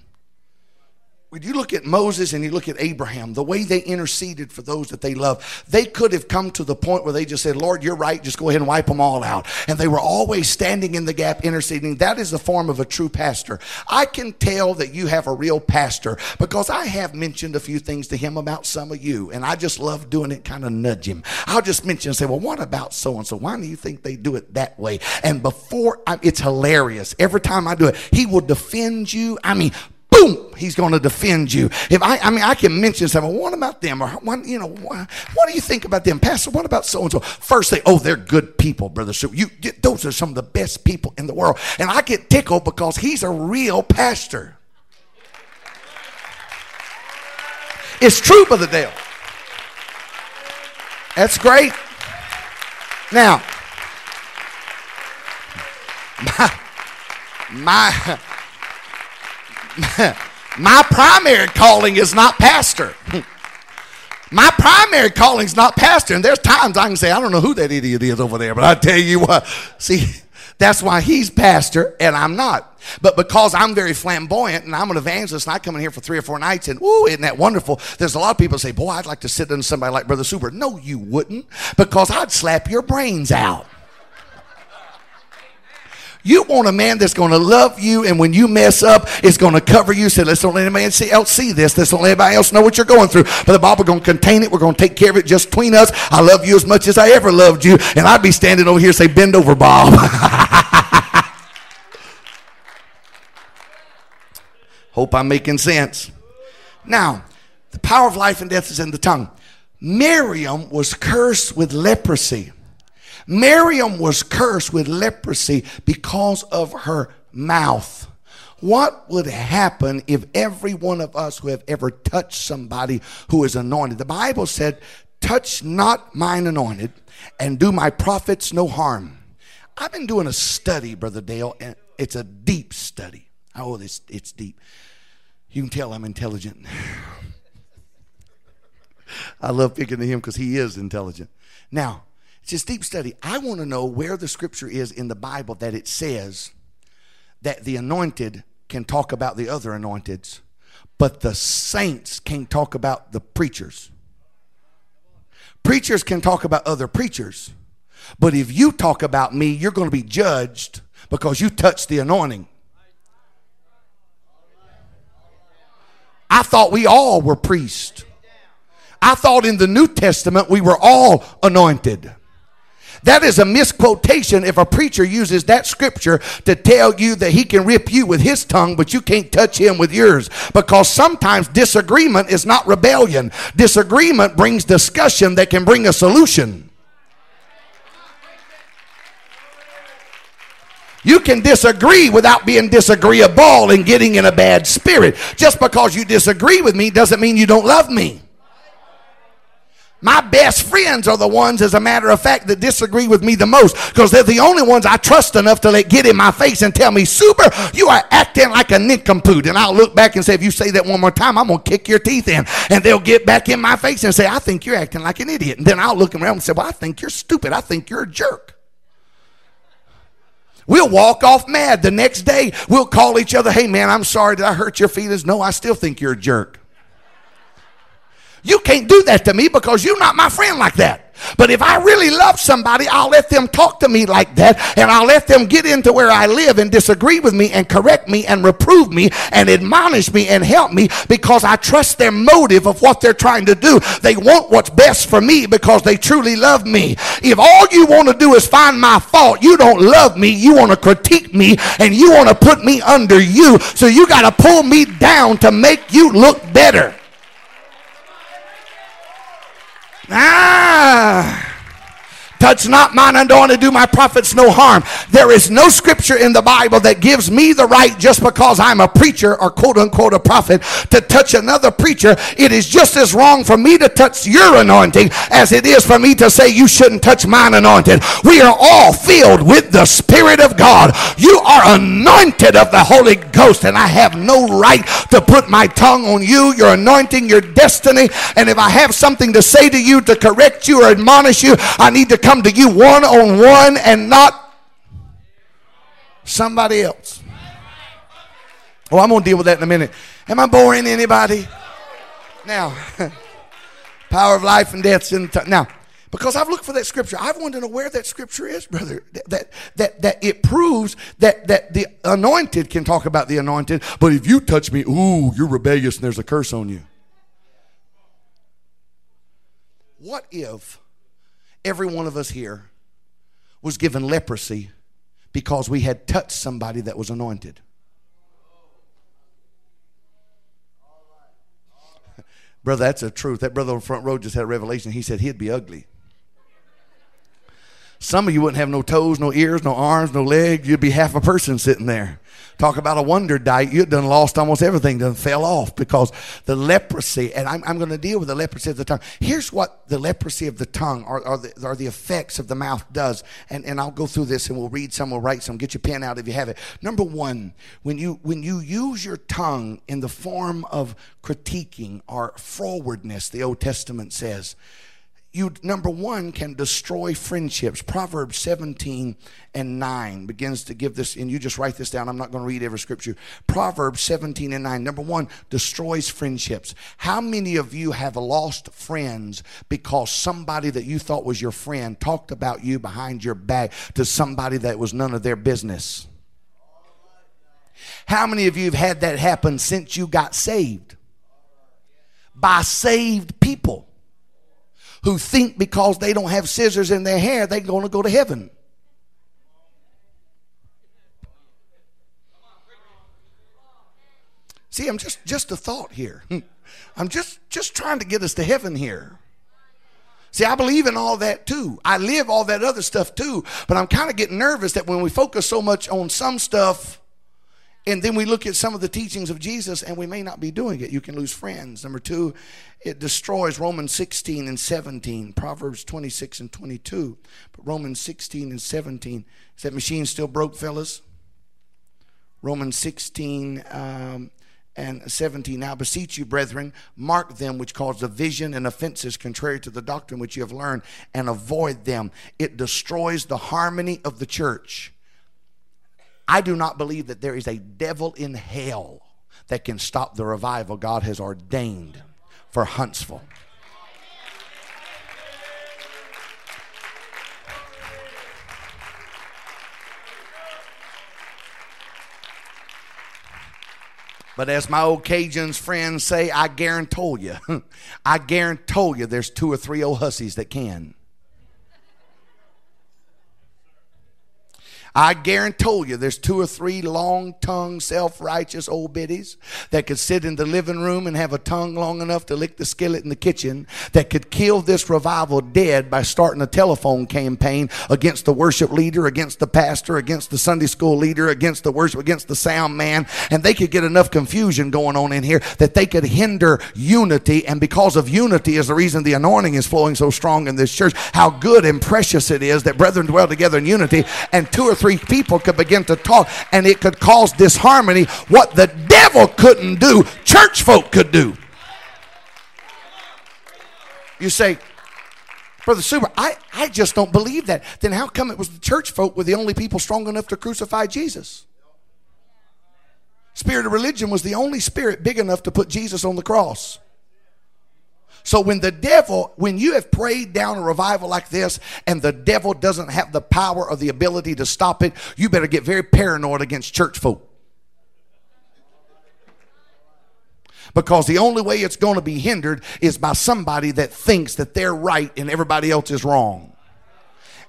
When you look at Moses and you look at Abraham, the way they interceded for those that they love, they could have come to the point where they just said, Lord, you're right, just go ahead and wipe them all out. And they were always standing in the gap interceding. That is the form of a true pastor. I can tell that you have a real pastor because I have mentioned a few things to him about some of you. And I just love doing it, kind of nudge him. I'll just mention and say, Well, what about so and so? Why do you think they do it that way? And before I, it's hilarious. Every time I do it, he will defend you. I mean, boom, he's going to defend you. If I, I mean, I can mention something. What about them? Or what, you know, what, what do you think about them, Pastor? What about so and so? First, they, oh, they're good people, brother. So you, those are some of the best people in the world, and I get tickled because he's a real pastor. It's true, brother Dale. That's great. Now, [LAUGHS] my, my [LAUGHS] my primary calling is not pastor. [LAUGHS] My primary calling is not pastor. And there's times I can say, I don't know who that idiot is over there, but I tell you what, [LAUGHS] see, that's why he's pastor and I'm not. But because I'm very flamboyant and I'm an evangelist and I come in here for three or four nights and, ooh, isn't that wonderful? There's a lot of people say, boy, I'd like to sit under somebody like Brother Suber. No, you wouldn't because I'd slap your brains out. You want a man that's going to love you, and when you mess up, it's going to cover you. Say, let's don't let anybody else see this. Let's don't let anybody else know what you're going through. But the Bible going to contain it. We're going to take care of it just between us. I love you as much as I ever loved you, and I'd be standing over here say, bend over, Bob. [LAUGHS] Hope I'm making sense. Now, the power of life and death is in the tongue. Miriam was cursed with leprosy. Miriam was cursed with leprosy because of her mouth. What would happen if every one of us who have ever touched somebody who is anointed? The Bible said, Touch not mine anointed and do my prophets no harm. I've been doing a study, Brother Dale, and it's a deep study. Oh, it's, it's deep. You can tell I'm intelligent. [SIGHS] I love picking to him because he is intelligent. Now, it's just deep study. I want to know where the scripture is in the Bible that it says that the anointed can talk about the other anointeds, but the saints can't talk about the preachers. Preachers can talk about other preachers, but if you talk about me, you're going to be judged because you touched the anointing. I thought we all were priests. I thought in the New Testament we were all anointed. That is a misquotation if a preacher uses that scripture to tell you that he can rip you with his tongue, but you can't touch him with yours. Because sometimes disagreement is not rebellion, disagreement brings discussion that can bring a solution. You can disagree without being disagreeable and getting in a bad spirit. Just because you disagree with me doesn't mean you don't love me. My best friends are the ones, as a matter of fact, that disagree with me the most because they're the only ones I trust enough to let get in my face and tell me, Suber, you are acting like a nincompoop. And I'll look back and say, if you say that one more time, I'm going to kick your teeth in. And they'll get back in my face and say, I think you're acting like an idiot. And then I'll look around and say, Well, I think you're stupid. I think you're a jerk. We'll walk off mad. The next day, we'll call each other, Hey, man, I'm sorry. Did I hurt your feelings? No, I still think you're a jerk. You can't do that to me because you're not my friend like that. But if I really love somebody, I'll let them talk to me like that and I'll let them get into where I live and disagree with me and correct me and reprove me and admonish me and help me because I trust their motive of what they're trying to do. They want what's best for me because they truly love me. If all you want to do is find my fault, you don't love me, you want to critique me and you want to put me under you. So you got to pull me down to make you look better. Ah. Touch not mine anointed, do my prophets no harm. There is no scripture in the Bible that gives me the right just because I'm a preacher or quote unquote a prophet to touch another preacher. It is just as wrong for me to touch your anointing as it is for me to say you shouldn't touch mine anointed. We are all filled with the Spirit of God. You are anointed of the Holy Ghost, and I have no right to put my tongue on you, your anointing, your destiny. And if I have something to say to you to correct you or admonish you, I need to come to you one on one and not somebody else. Oh, I'm going to deal with that in a minute. Am I boring anybody? Now, [LAUGHS] power of life and death in the tongue. Now, because I've looked for that scripture. I've wanted to know where that scripture is, brother. That, that, that it proves that, that the anointed can talk about the anointed, but if you touch me, ooh, you're rebellious and there's a curse on you. What if every one of us here was given leprosy because we had touched somebody that was anointed. [LAUGHS] brother, that's the truth. That brother on the front row just had a revelation. He said he'd be ugly. Some of you wouldn't have no toes, no ears, no arms, no legs. You'd be half a person sitting there. Talk about a wonder diet. You'd done lost almost everything, done fell off because the leprosy, and I'm, I'm going to deal with the leprosy of the tongue. Here's what the leprosy of the tongue or, or, the, or the effects of the mouth does. And, and I'll go through this and we'll read some, we'll write some. Get your pen out if you have it. Number one, when you, when you use your tongue in the form of critiquing or forwardness, the Old Testament says, you number one can destroy friendships. Proverbs 17 and 9 begins to give this and you just write this down. I'm not going to read every scripture. Proverbs 17 and 9 number one destroys friendships. How many of you have lost friends because somebody that you thought was your friend talked about you behind your back to somebody that was none of their business? How many of you have had that happen since you got saved? By saved people who think because they don't have scissors in their hair, they're going to go to heaven. See, I'm just just a thought here. Hmm. I'm just just trying to get us to heaven here. See, I believe in all that too. I live all that other stuff too, but I'm kind of getting nervous that when we focus so much on some stuff and then we look at some of the teachings of Jesus and we may not be doing it. You can lose friends. Number two, it destroys Romans 16 and 17, Proverbs 26 and 22. But Romans 16 and 17, is that machine still broke, fellas? Romans 16 um, and 17. Now beseech you, brethren, mark them which cause division and offenses contrary to the doctrine which you have learned, and avoid them. It destroys the harmony of the church. I do not believe that there is a devil in hell that can stop the revival God has ordained for Huntsville. But as my old Cajuns friends say, I guarantee you, [LAUGHS] I guarantee you there's two or three old hussies that can. I guarantee you there's two or three long tongued, self righteous old biddies that could sit in the living room and have a tongue long enough to lick the skillet in the kitchen that could kill this revival dead by starting a telephone campaign against the worship leader, against the pastor, against the Sunday school leader, against the worship, against the sound man. And they could get enough confusion going on in here that they could hinder unity. And because of unity is the reason the anointing is flowing so strong in this church. How good and precious it is that brethren dwell together in unity and two or three people could begin to talk and it could cause disharmony. What the devil couldn't do, church folk could do. You say, Brother Suber, I, I just don't believe that. Then how come it was the church folk were the only people strong enough to crucify Jesus? Spirit of religion was the only spirit big enough to put Jesus on the cross. So when the devil, when you have prayed down a revival like this and the devil doesn't have the power or the ability to stop it, you better get very paranoid against church folk. Because the only way it's going to be hindered is by somebody that thinks that they're right and everybody else is wrong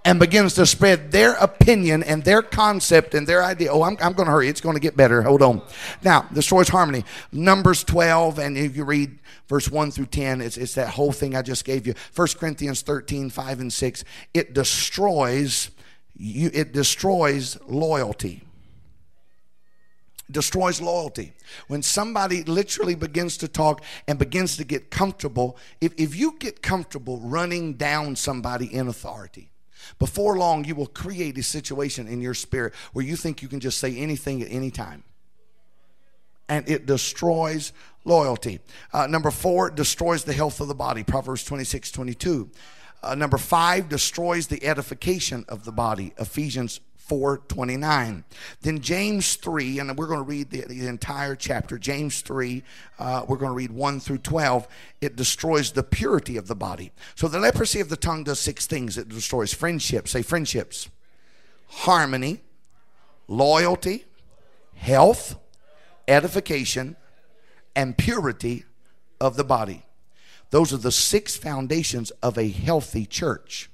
and begins to spread their opinion and their concept and their idea. Oh, I'm, I'm going to hurry. It's going to get better. Hold on. Now, destroys harmony. Numbers 12, and if you read verse 1 through 10, it's, it's that whole thing I just gave you. 1 Corinthians 13, 5 and 6. It destroys, you, it destroys loyalty destroys loyalty. When somebody literally begins to talk and begins to get comfortable, if, if you get comfortable running down somebody in authority, before long, you will create a situation in your spirit where you think you can just say anything at any time. And it destroys loyalty. Uh, number four, destroys the health of the body. Proverbs 26 22. Uh, number five, destroys the edification of the body. Ephesians 4.29. Then James 3, and we're going to read the, the entire chapter. James 3, uh, we're going to read 1 through 12. It destroys the purity of the body. So the leprosy of the tongue does six things. It destroys friendships. Say friendships. Harmony, loyalty, health, edification, and purity of the body. Those are the six foundations of a healthy church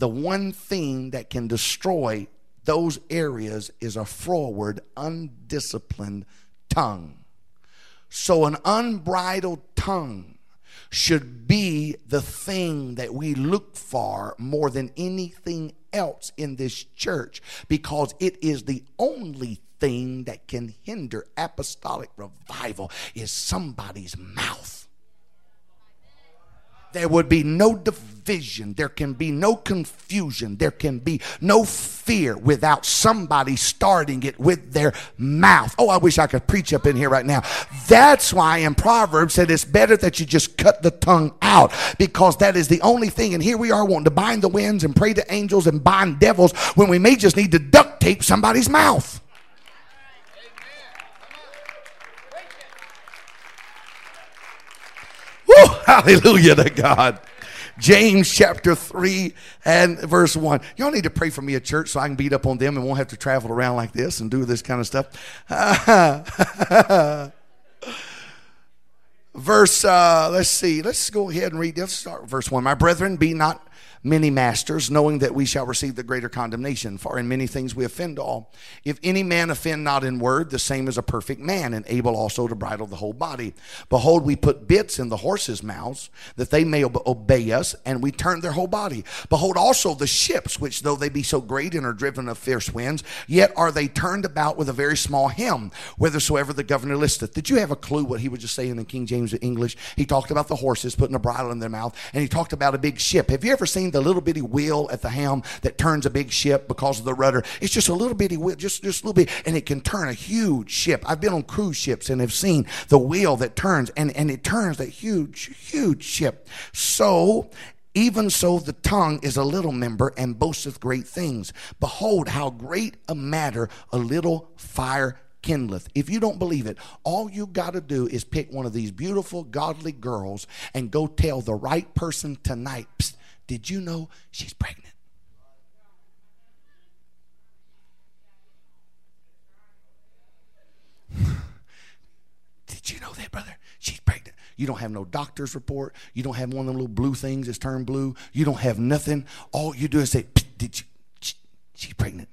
the one thing that can destroy those areas is a forward, undisciplined tongue. So, an unbridled tongue should be the thing that we look for more than anything else in this church because it is the only thing that can hinder apostolic revival is somebody's mouth there would be no division. There can be no confusion. There can be no fear without somebody starting it with their mouth. Oh, I wish I could preach up in here right now. That's why in Proverbs said it's better that you just cut the tongue out because that is the only thing. And here we are wanting to bind the winds and pray to angels and bind devils when we may just need to duct tape somebody's mouth. Woo, [LAUGHS] hallelujah to God. James chapter 3 and verse 1. Y'all need to pray for me at church so I can beat up on them and won't have to travel around like this and do this kind of stuff. [LAUGHS] verse, uh, let's see, let's go ahead and read. Let's start verse 1. My brethren, be not many masters, knowing that we shall receive the greater condemnation. For in many things we offend all. If any man offend not in word, the same is a perfect man, and able also to bridle the whole body. Behold, we put bits in the horses' mouths, that they may obey us, and we turn their whole body. Behold also the ships, which though they be so great and are driven of fierce winds, yet are they turned about with a very small helm, whithersoever the governor listeth. Did you have a clue what he was just saying in the King James English? He talked about the horses putting a bridle in their mouth, and he talked about a big ship. Have you ever seen the little bitty wheel at the helm that turns a big ship because of the rudder? It's just a little bitty wheel, just, just a little bit, and it can turn a huge ship. I've been on cruise ships and have seen the wheel that turns, and, and it turns that huge, huge ship. So, even so, the tongue is a little member and boasteth great things. Behold, how great a matter a little fire kindleth. If you don't believe it, all you got to do is pick one of these beautiful, godly girls and go tell the right person tonight, did you know she's pregnant? [LAUGHS] Did you know that, brother? She's pregnant. You don't have no doctor's report. You don't have one of them little blue things that's turned blue. You don't have nothing. All you do is say, Did you? she's pregnant.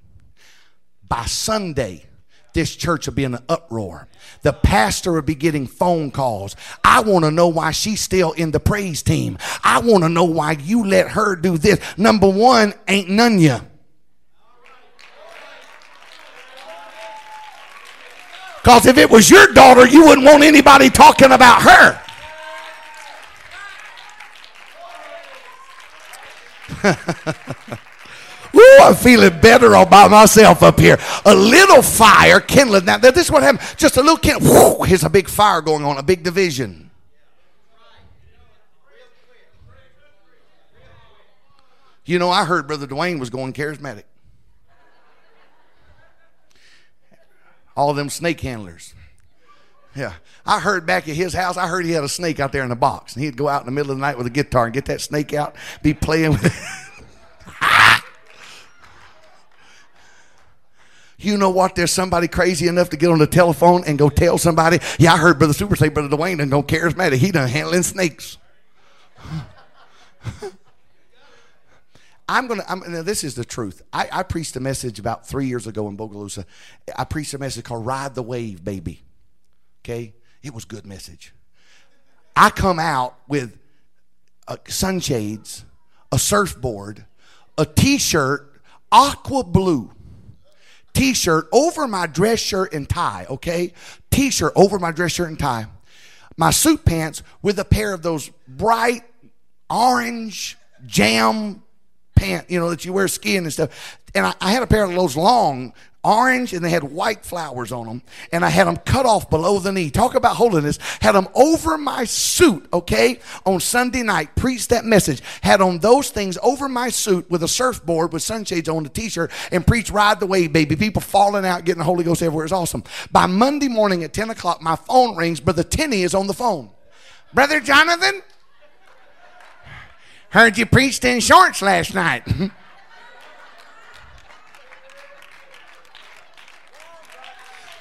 By Sunday, this church will be in an uproar. The pastor will be getting phone calls. I want to know why she's still in the praise team. I want to know why you let her do this. Number one, ain't none you. Because if it was your daughter, you wouldn't want anybody talking about her. [LAUGHS] Ooh, I'm feeling better all by myself up here. A little fire kindling. Now, this is what happened. Just a little kind Whoo, here's a big fire going on, a big division. You know, I heard Brother Dwayne was going charismatic. All them snake handlers. Yeah. I heard back at his house, I heard he had a snake out there in a box. And he'd go out in the middle of the night with a guitar and get that snake out, be playing with it. [LAUGHS] Ah! You know what? There's somebody crazy enough to get on the telephone and go tell somebody, yeah, I heard Brother Suber say Brother Dwayne and go charismatic. He done handling snakes. I'm gonna. I'm, now this is the truth. I, I, preached a message about three years ago in Bogalusa. I preached a message called "Ride the Wave, Baby." Okay, it was good message. I come out with uh, sunshades, a surfboard, a T-shirt, aqua blue T-shirt over my dress shirt and tie. Okay, T-shirt over my dress shirt and tie. My suit pants with a pair of those bright orange jam pant, you know, that you wear skiing and stuff. And I, I, had a pair of those long orange and they had white flowers on them. And I had them cut off below the knee. Talk about holiness. Had them over my suit, okay, on Sunday night. Preached that message. Had on those things over my suit with a surfboard with sunshades on the t shirt and preached Ride the Wave, baby. People falling out, getting the Holy Ghost everywhere. It's awesome. By Monday morning at 10 o'clock, my phone rings. Brother Tenney is on the phone. Brother Johnathon, heard you preached in shorts last night. [LAUGHS]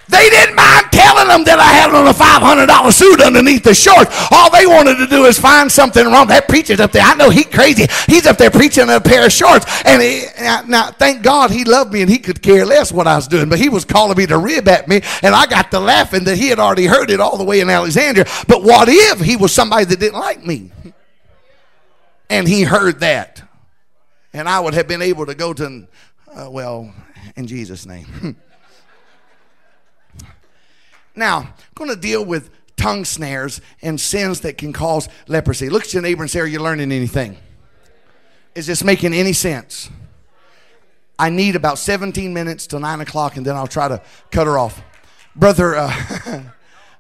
They didn't mind telling them that I had on a $500 suit underneath the shorts. All they wanted to do is find something wrong. That preacher's up there. I know he's crazy. He's up there preaching in a pair of shorts. And he, now, thank God he loved me and he could care less what I was doing. But he was calling me to rib at me. And I got to laughing that he had already heard it all the way in Alexandria. But what if he was somebody that didn't like me? And he heard that. And I would have been able to go to, uh, well, in Jesus' name. [LAUGHS] Now, I'm going to deal with tongue snares and sins that can cause leprosy. Look at your neighbor and say, Are you learning anything? Is this making any sense? I need about 17 minutes till 9 o'clock and then I'll try to cut her off. Brother, uh, [LAUGHS]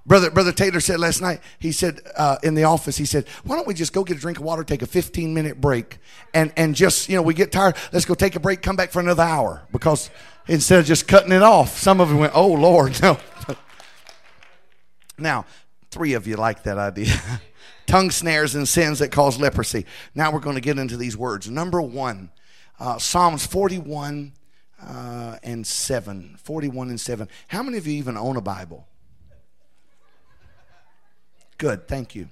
Brother, Brother Taylor said last night, he said uh, in the office, he said, why don't we just go get a drink of water, take a 15 minute break, and, and just, you know, we get tired, let's go take a break, come back for another hour. Because instead of just cutting it off, some of them went, oh, Lord, [LAUGHS] no. Now, three of you like that idea. [LAUGHS] Tongue snares and sins that cause leprosy. Now we're going to get into these words. Number one, uh, Psalms 41 uh, and 7. 41 and 7. How many of you even own a Bible? Good, thank you.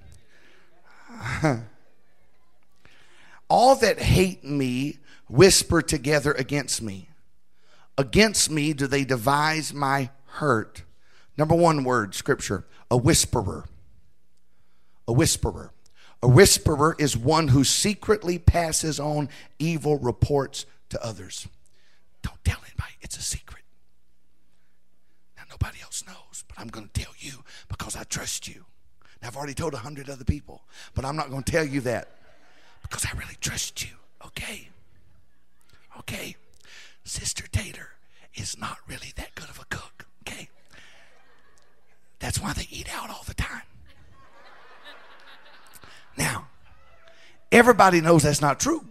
[LAUGHS] All that hate me whisper together against me. Against me do they devise my hurt. Number one word, scripture a whisperer. A whisperer. A whisperer is one who secretly passes on evil reports to others. Don't tell anybody, it's a secret. Now, nobody else knows, but I'm going to tell you because I trust you. Now, I've already told a hundred other people, but I'm not going to tell you that because I really trust you, okay? Okay? Sister Tater is not really that good of a cook, okay? That's why they eat out all the time. Now, everybody knows that's not true.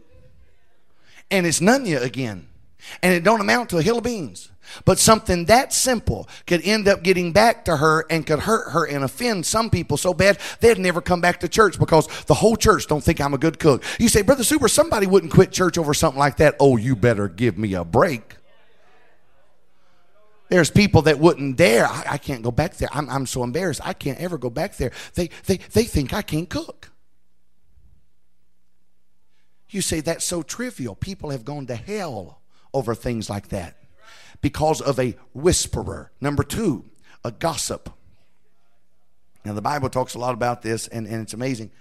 And it's Nunya again. And it don't amount to a hill of beans. But something that simple could end up getting back to her and could hurt her and offend some people so bad they'd never come back to church because the whole church don't think I'm a good cook. You say, Brother Suber, somebody wouldn't quit church over something like that. Oh, you better give me a break. There's people that wouldn't dare. I, I can't go back there. I'm, I'm so embarrassed. I can't ever go back there. They, they, they think I can't cook. You say that's so trivial. People have gone to hell over things like that because of a whisperer. Number two, a gossip. Now, the Bible talks a lot about this, and, and it's amazing.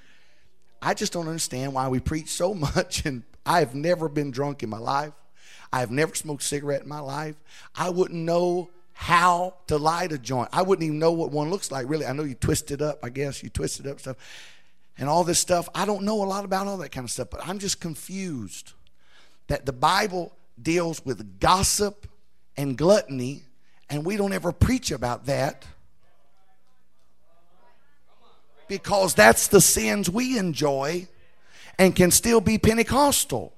I just don't understand why we preach so [LAUGHS] much, and I have never been drunk in my life. I have never smoked a cigarette in my life. I wouldn't know how to light a joint. I wouldn't even know what one looks like, really. I know you twist it up, I guess. You twist it up stuff. And all this stuff. I don't know a lot about all that kind of stuff, but I'm just confused that the Bible deals with gossip and gluttony, and we don't ever preach about that because that's the sins we enjoy and can still be Pentecostal.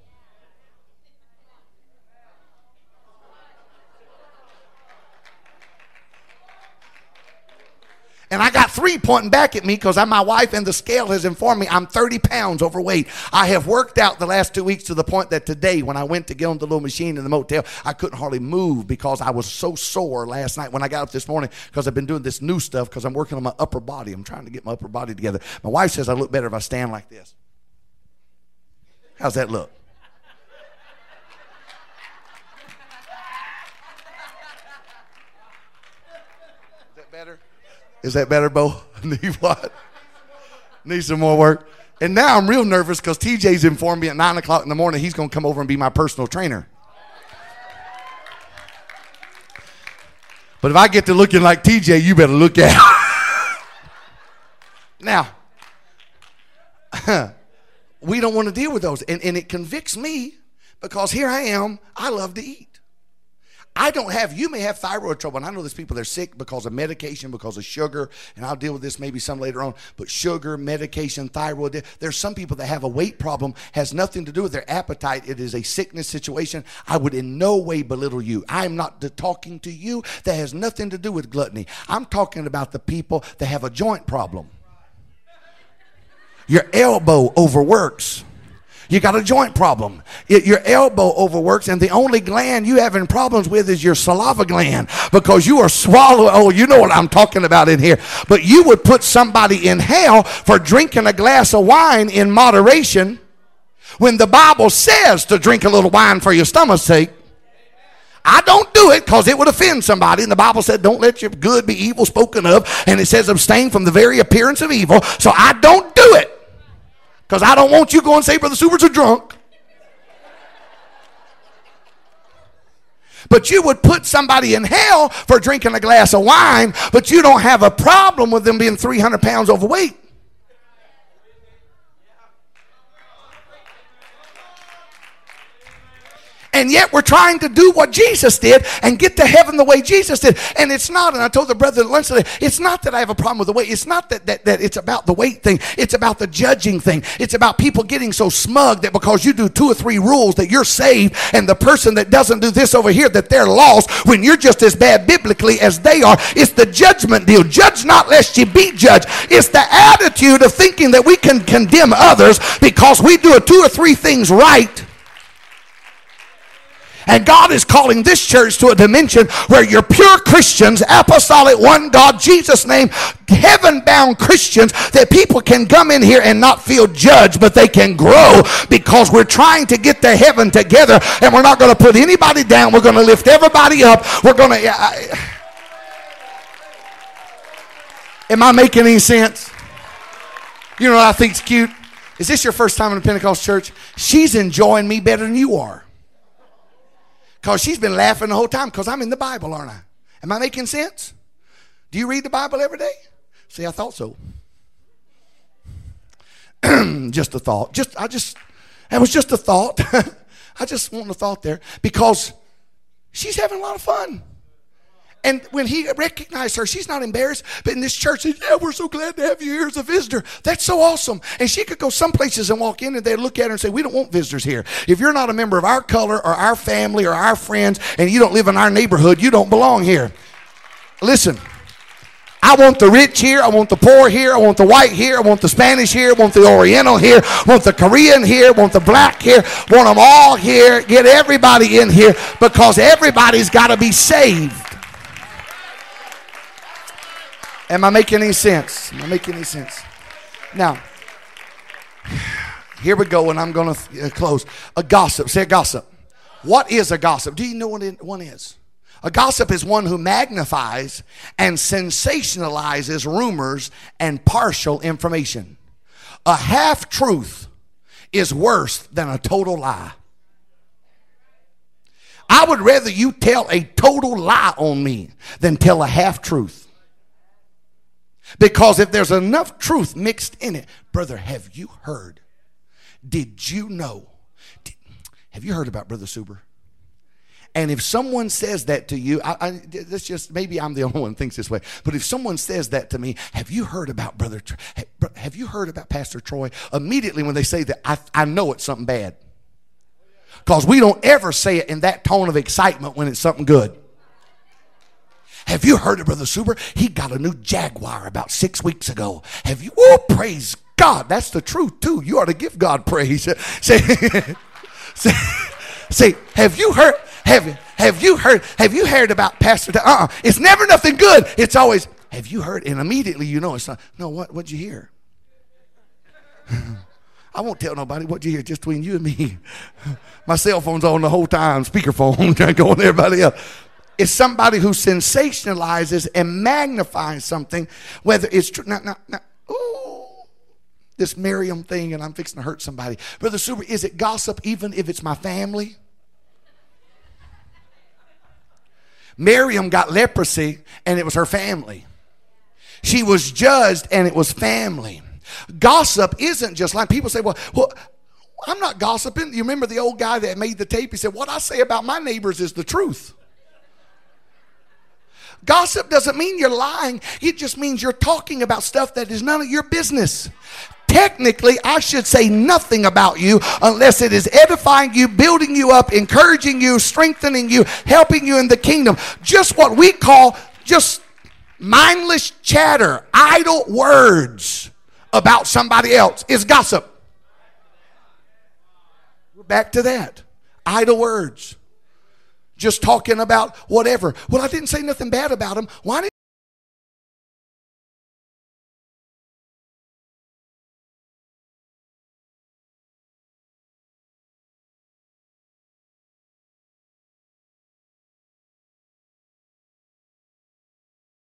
And I got three pointing back at me because my wife and the scale has informed me I'm 30 pounds overweight. I have worked out the last two weeks to the point that today, when I went to get on the little machine in the motel, I couldn't hardly move because I was so sore last night when I got up this morning because I've been doing this new stuff because I'm working on my upper body. I'm trying to get my upper body together. My wife says I look better if I stand like this. How's that look? Is that better? Is that better, Bo? [LAUGHS] Need what? Need some more work? And now I'm real nervous because TJ's informed me at 9 o'clock in the morning he's going to come over and be my personal trainer. But if I get to looking like TJ, you better look out. [LAUGHS] now, [LAUGHS] we don't want to deal with those. And, and it convicts me because here I am, I love to eat. I don't have, you may have thyroid trouble. And I know there's people that are sick because of medication, because of sugar. And I'll deal with this maybe some later on. But sugar, medication, thyroid. There's some people that have a weight problem, has nothing to do with their appetite. It is a sickness situation. I would in no way belittle you. I'm not talking to you that has nothing to do with gluttony. I'm talking about the people that have a joint problem. Your elbow overworks. You got a joint problem. It, your elbow overworks, and the only gland you having problems with is your saliva gland because you are swallowing. Oh, you know what I'm talking about in here. But you would put somebody in hell for drinking a glass of wine in moderation when the Bible says to drink a little wine for your stomach's sake. I don't do it because it would offend somebody. And the Bible said, don't let your good be evil spoken of. And it says, abstain from the very appearance of evil. So I don't do it. Because I don't want you going and say, Brother Suber's a drunk. But you would put somebody in hell for drinking a glass of wine, but you don't have a problem with them being 300 pounds overweight. And yet we're trying to do what Jesus did and get to heaven the way Jesus did. And it's not, and I told the brother at lunch today, it's not that I have a problem with the weight. It's not that, that, that it's about the weight thing. It's about the judging thing. It's about people getting so smug that because you do two or three rules that you're saved and the person that doesn't do this over here that they're lost when you're just as bad biblically as they are. It's the judgment deal. Judge not lest you be judged. It's the attitude of thinking that we can condemn others because we do a two or three things right and God is calling this church to a dimension where you're pure Christians, apostolic, one God, Jesus' name, heaven bound Christians, that people can come in here and not feel judged, but they can grow because we're trying to get to heaven together and we're not going to put anybody down. We're going to lift everybody up. We're going to. Am I making any sense? You know what I think's cute? Is this your first time in a Pentecost church? She's enjoying me better than you are. Because she's been laughing the whole time because I'm in the Bible, aren't I? Am I making sense? Do you read the Bible every day? See, I thought so. [CLEARS THROAT] just a thought. Just I just that was just a thought. [LAUGHS] I just want a thought there because she's having a lot of fun. And when he recognized her, she's not embarrassed. But in this church, said, yeah, we're so glad to have you here as a visitor. That's so awesome. And she could go some places and walk in and they'd look at her and say, we don't want visitors here. If you're not a member of our color or our family or our friends and you don't live in our neighborhood, you don't belong here. Listen. I want the rich here. I want the poor here. I want the white here. I want the Spanish here. I want the Oriental here. I want the Korean here. I want the black here. I want them all here. Get everybody in here because everybody's got to be saved. Am I making any sense? Am I making any sense? Now, here we go, and I'm going to uh, close. A gossip. Say a gossip. What is a gossip? Do you know what one is? A gossip is one who magnifies and sensationalizes rumors and partial information. A half truth is worse than a total lie. I would rather you tell a total lie on me than tell a half truth. Because if there's enough truth mixed in it, brother, have you heard? Did you know? Did, have you heard about Brother Suber? And if someone says that to you, I, I, that's just maybe I'm the only one thinks this way. But if someone says that to me, have you heard about Brother? Have you heard about Pastor Troy? Immediately when they say that, I, I know it's something bad. Because we don't ever say it in that tone of excitement when it's something good. Have you heard of Brother Suber? He got a new Jaguar about six weeks ago. Have you? Oh, praise God. That's the truth, too. You ought to give God praise. [LAUGHS] Say, say, say have you heard? Have, have you heard? Have you heard about Pastor? Uh uh It's never nothing good. It's always, have you heard? And immediately you know it's not. No, what? What'd you hear? [LAUGHS] I won't tell nobody what you hear just between you and me. [LAUGHS] My cell phone's on the whole time, speakerphone, trying to everybody else. It's somebody who sensationalizes and magnifies something, whether it's true. Now, now, now, this Miriam thing, and I'm fixing to hurt somebody. Brother Suber, is it gossip even if it's my family? Miriam got leprosy, and it was her family. She was judged, and it was family. Gossip isn't just like people say, well, well, I'm not gossiping. You remember the old guy that made the tape? He said, What I say about my neighbors is the truth. Gossip doesn't mean you're lying, it just means you're talking about stuff that is none of your business. Technically, I should say nothing about you unless it is edifying you, building you up, encouraging you, strengthening you, helping you in the kingdom. Just what we call just mindless chatter, idle words about somebody else is gossip. We're back to that. Idle words. Just talking about whatever. Well, I didn't say nothing bad about him. Why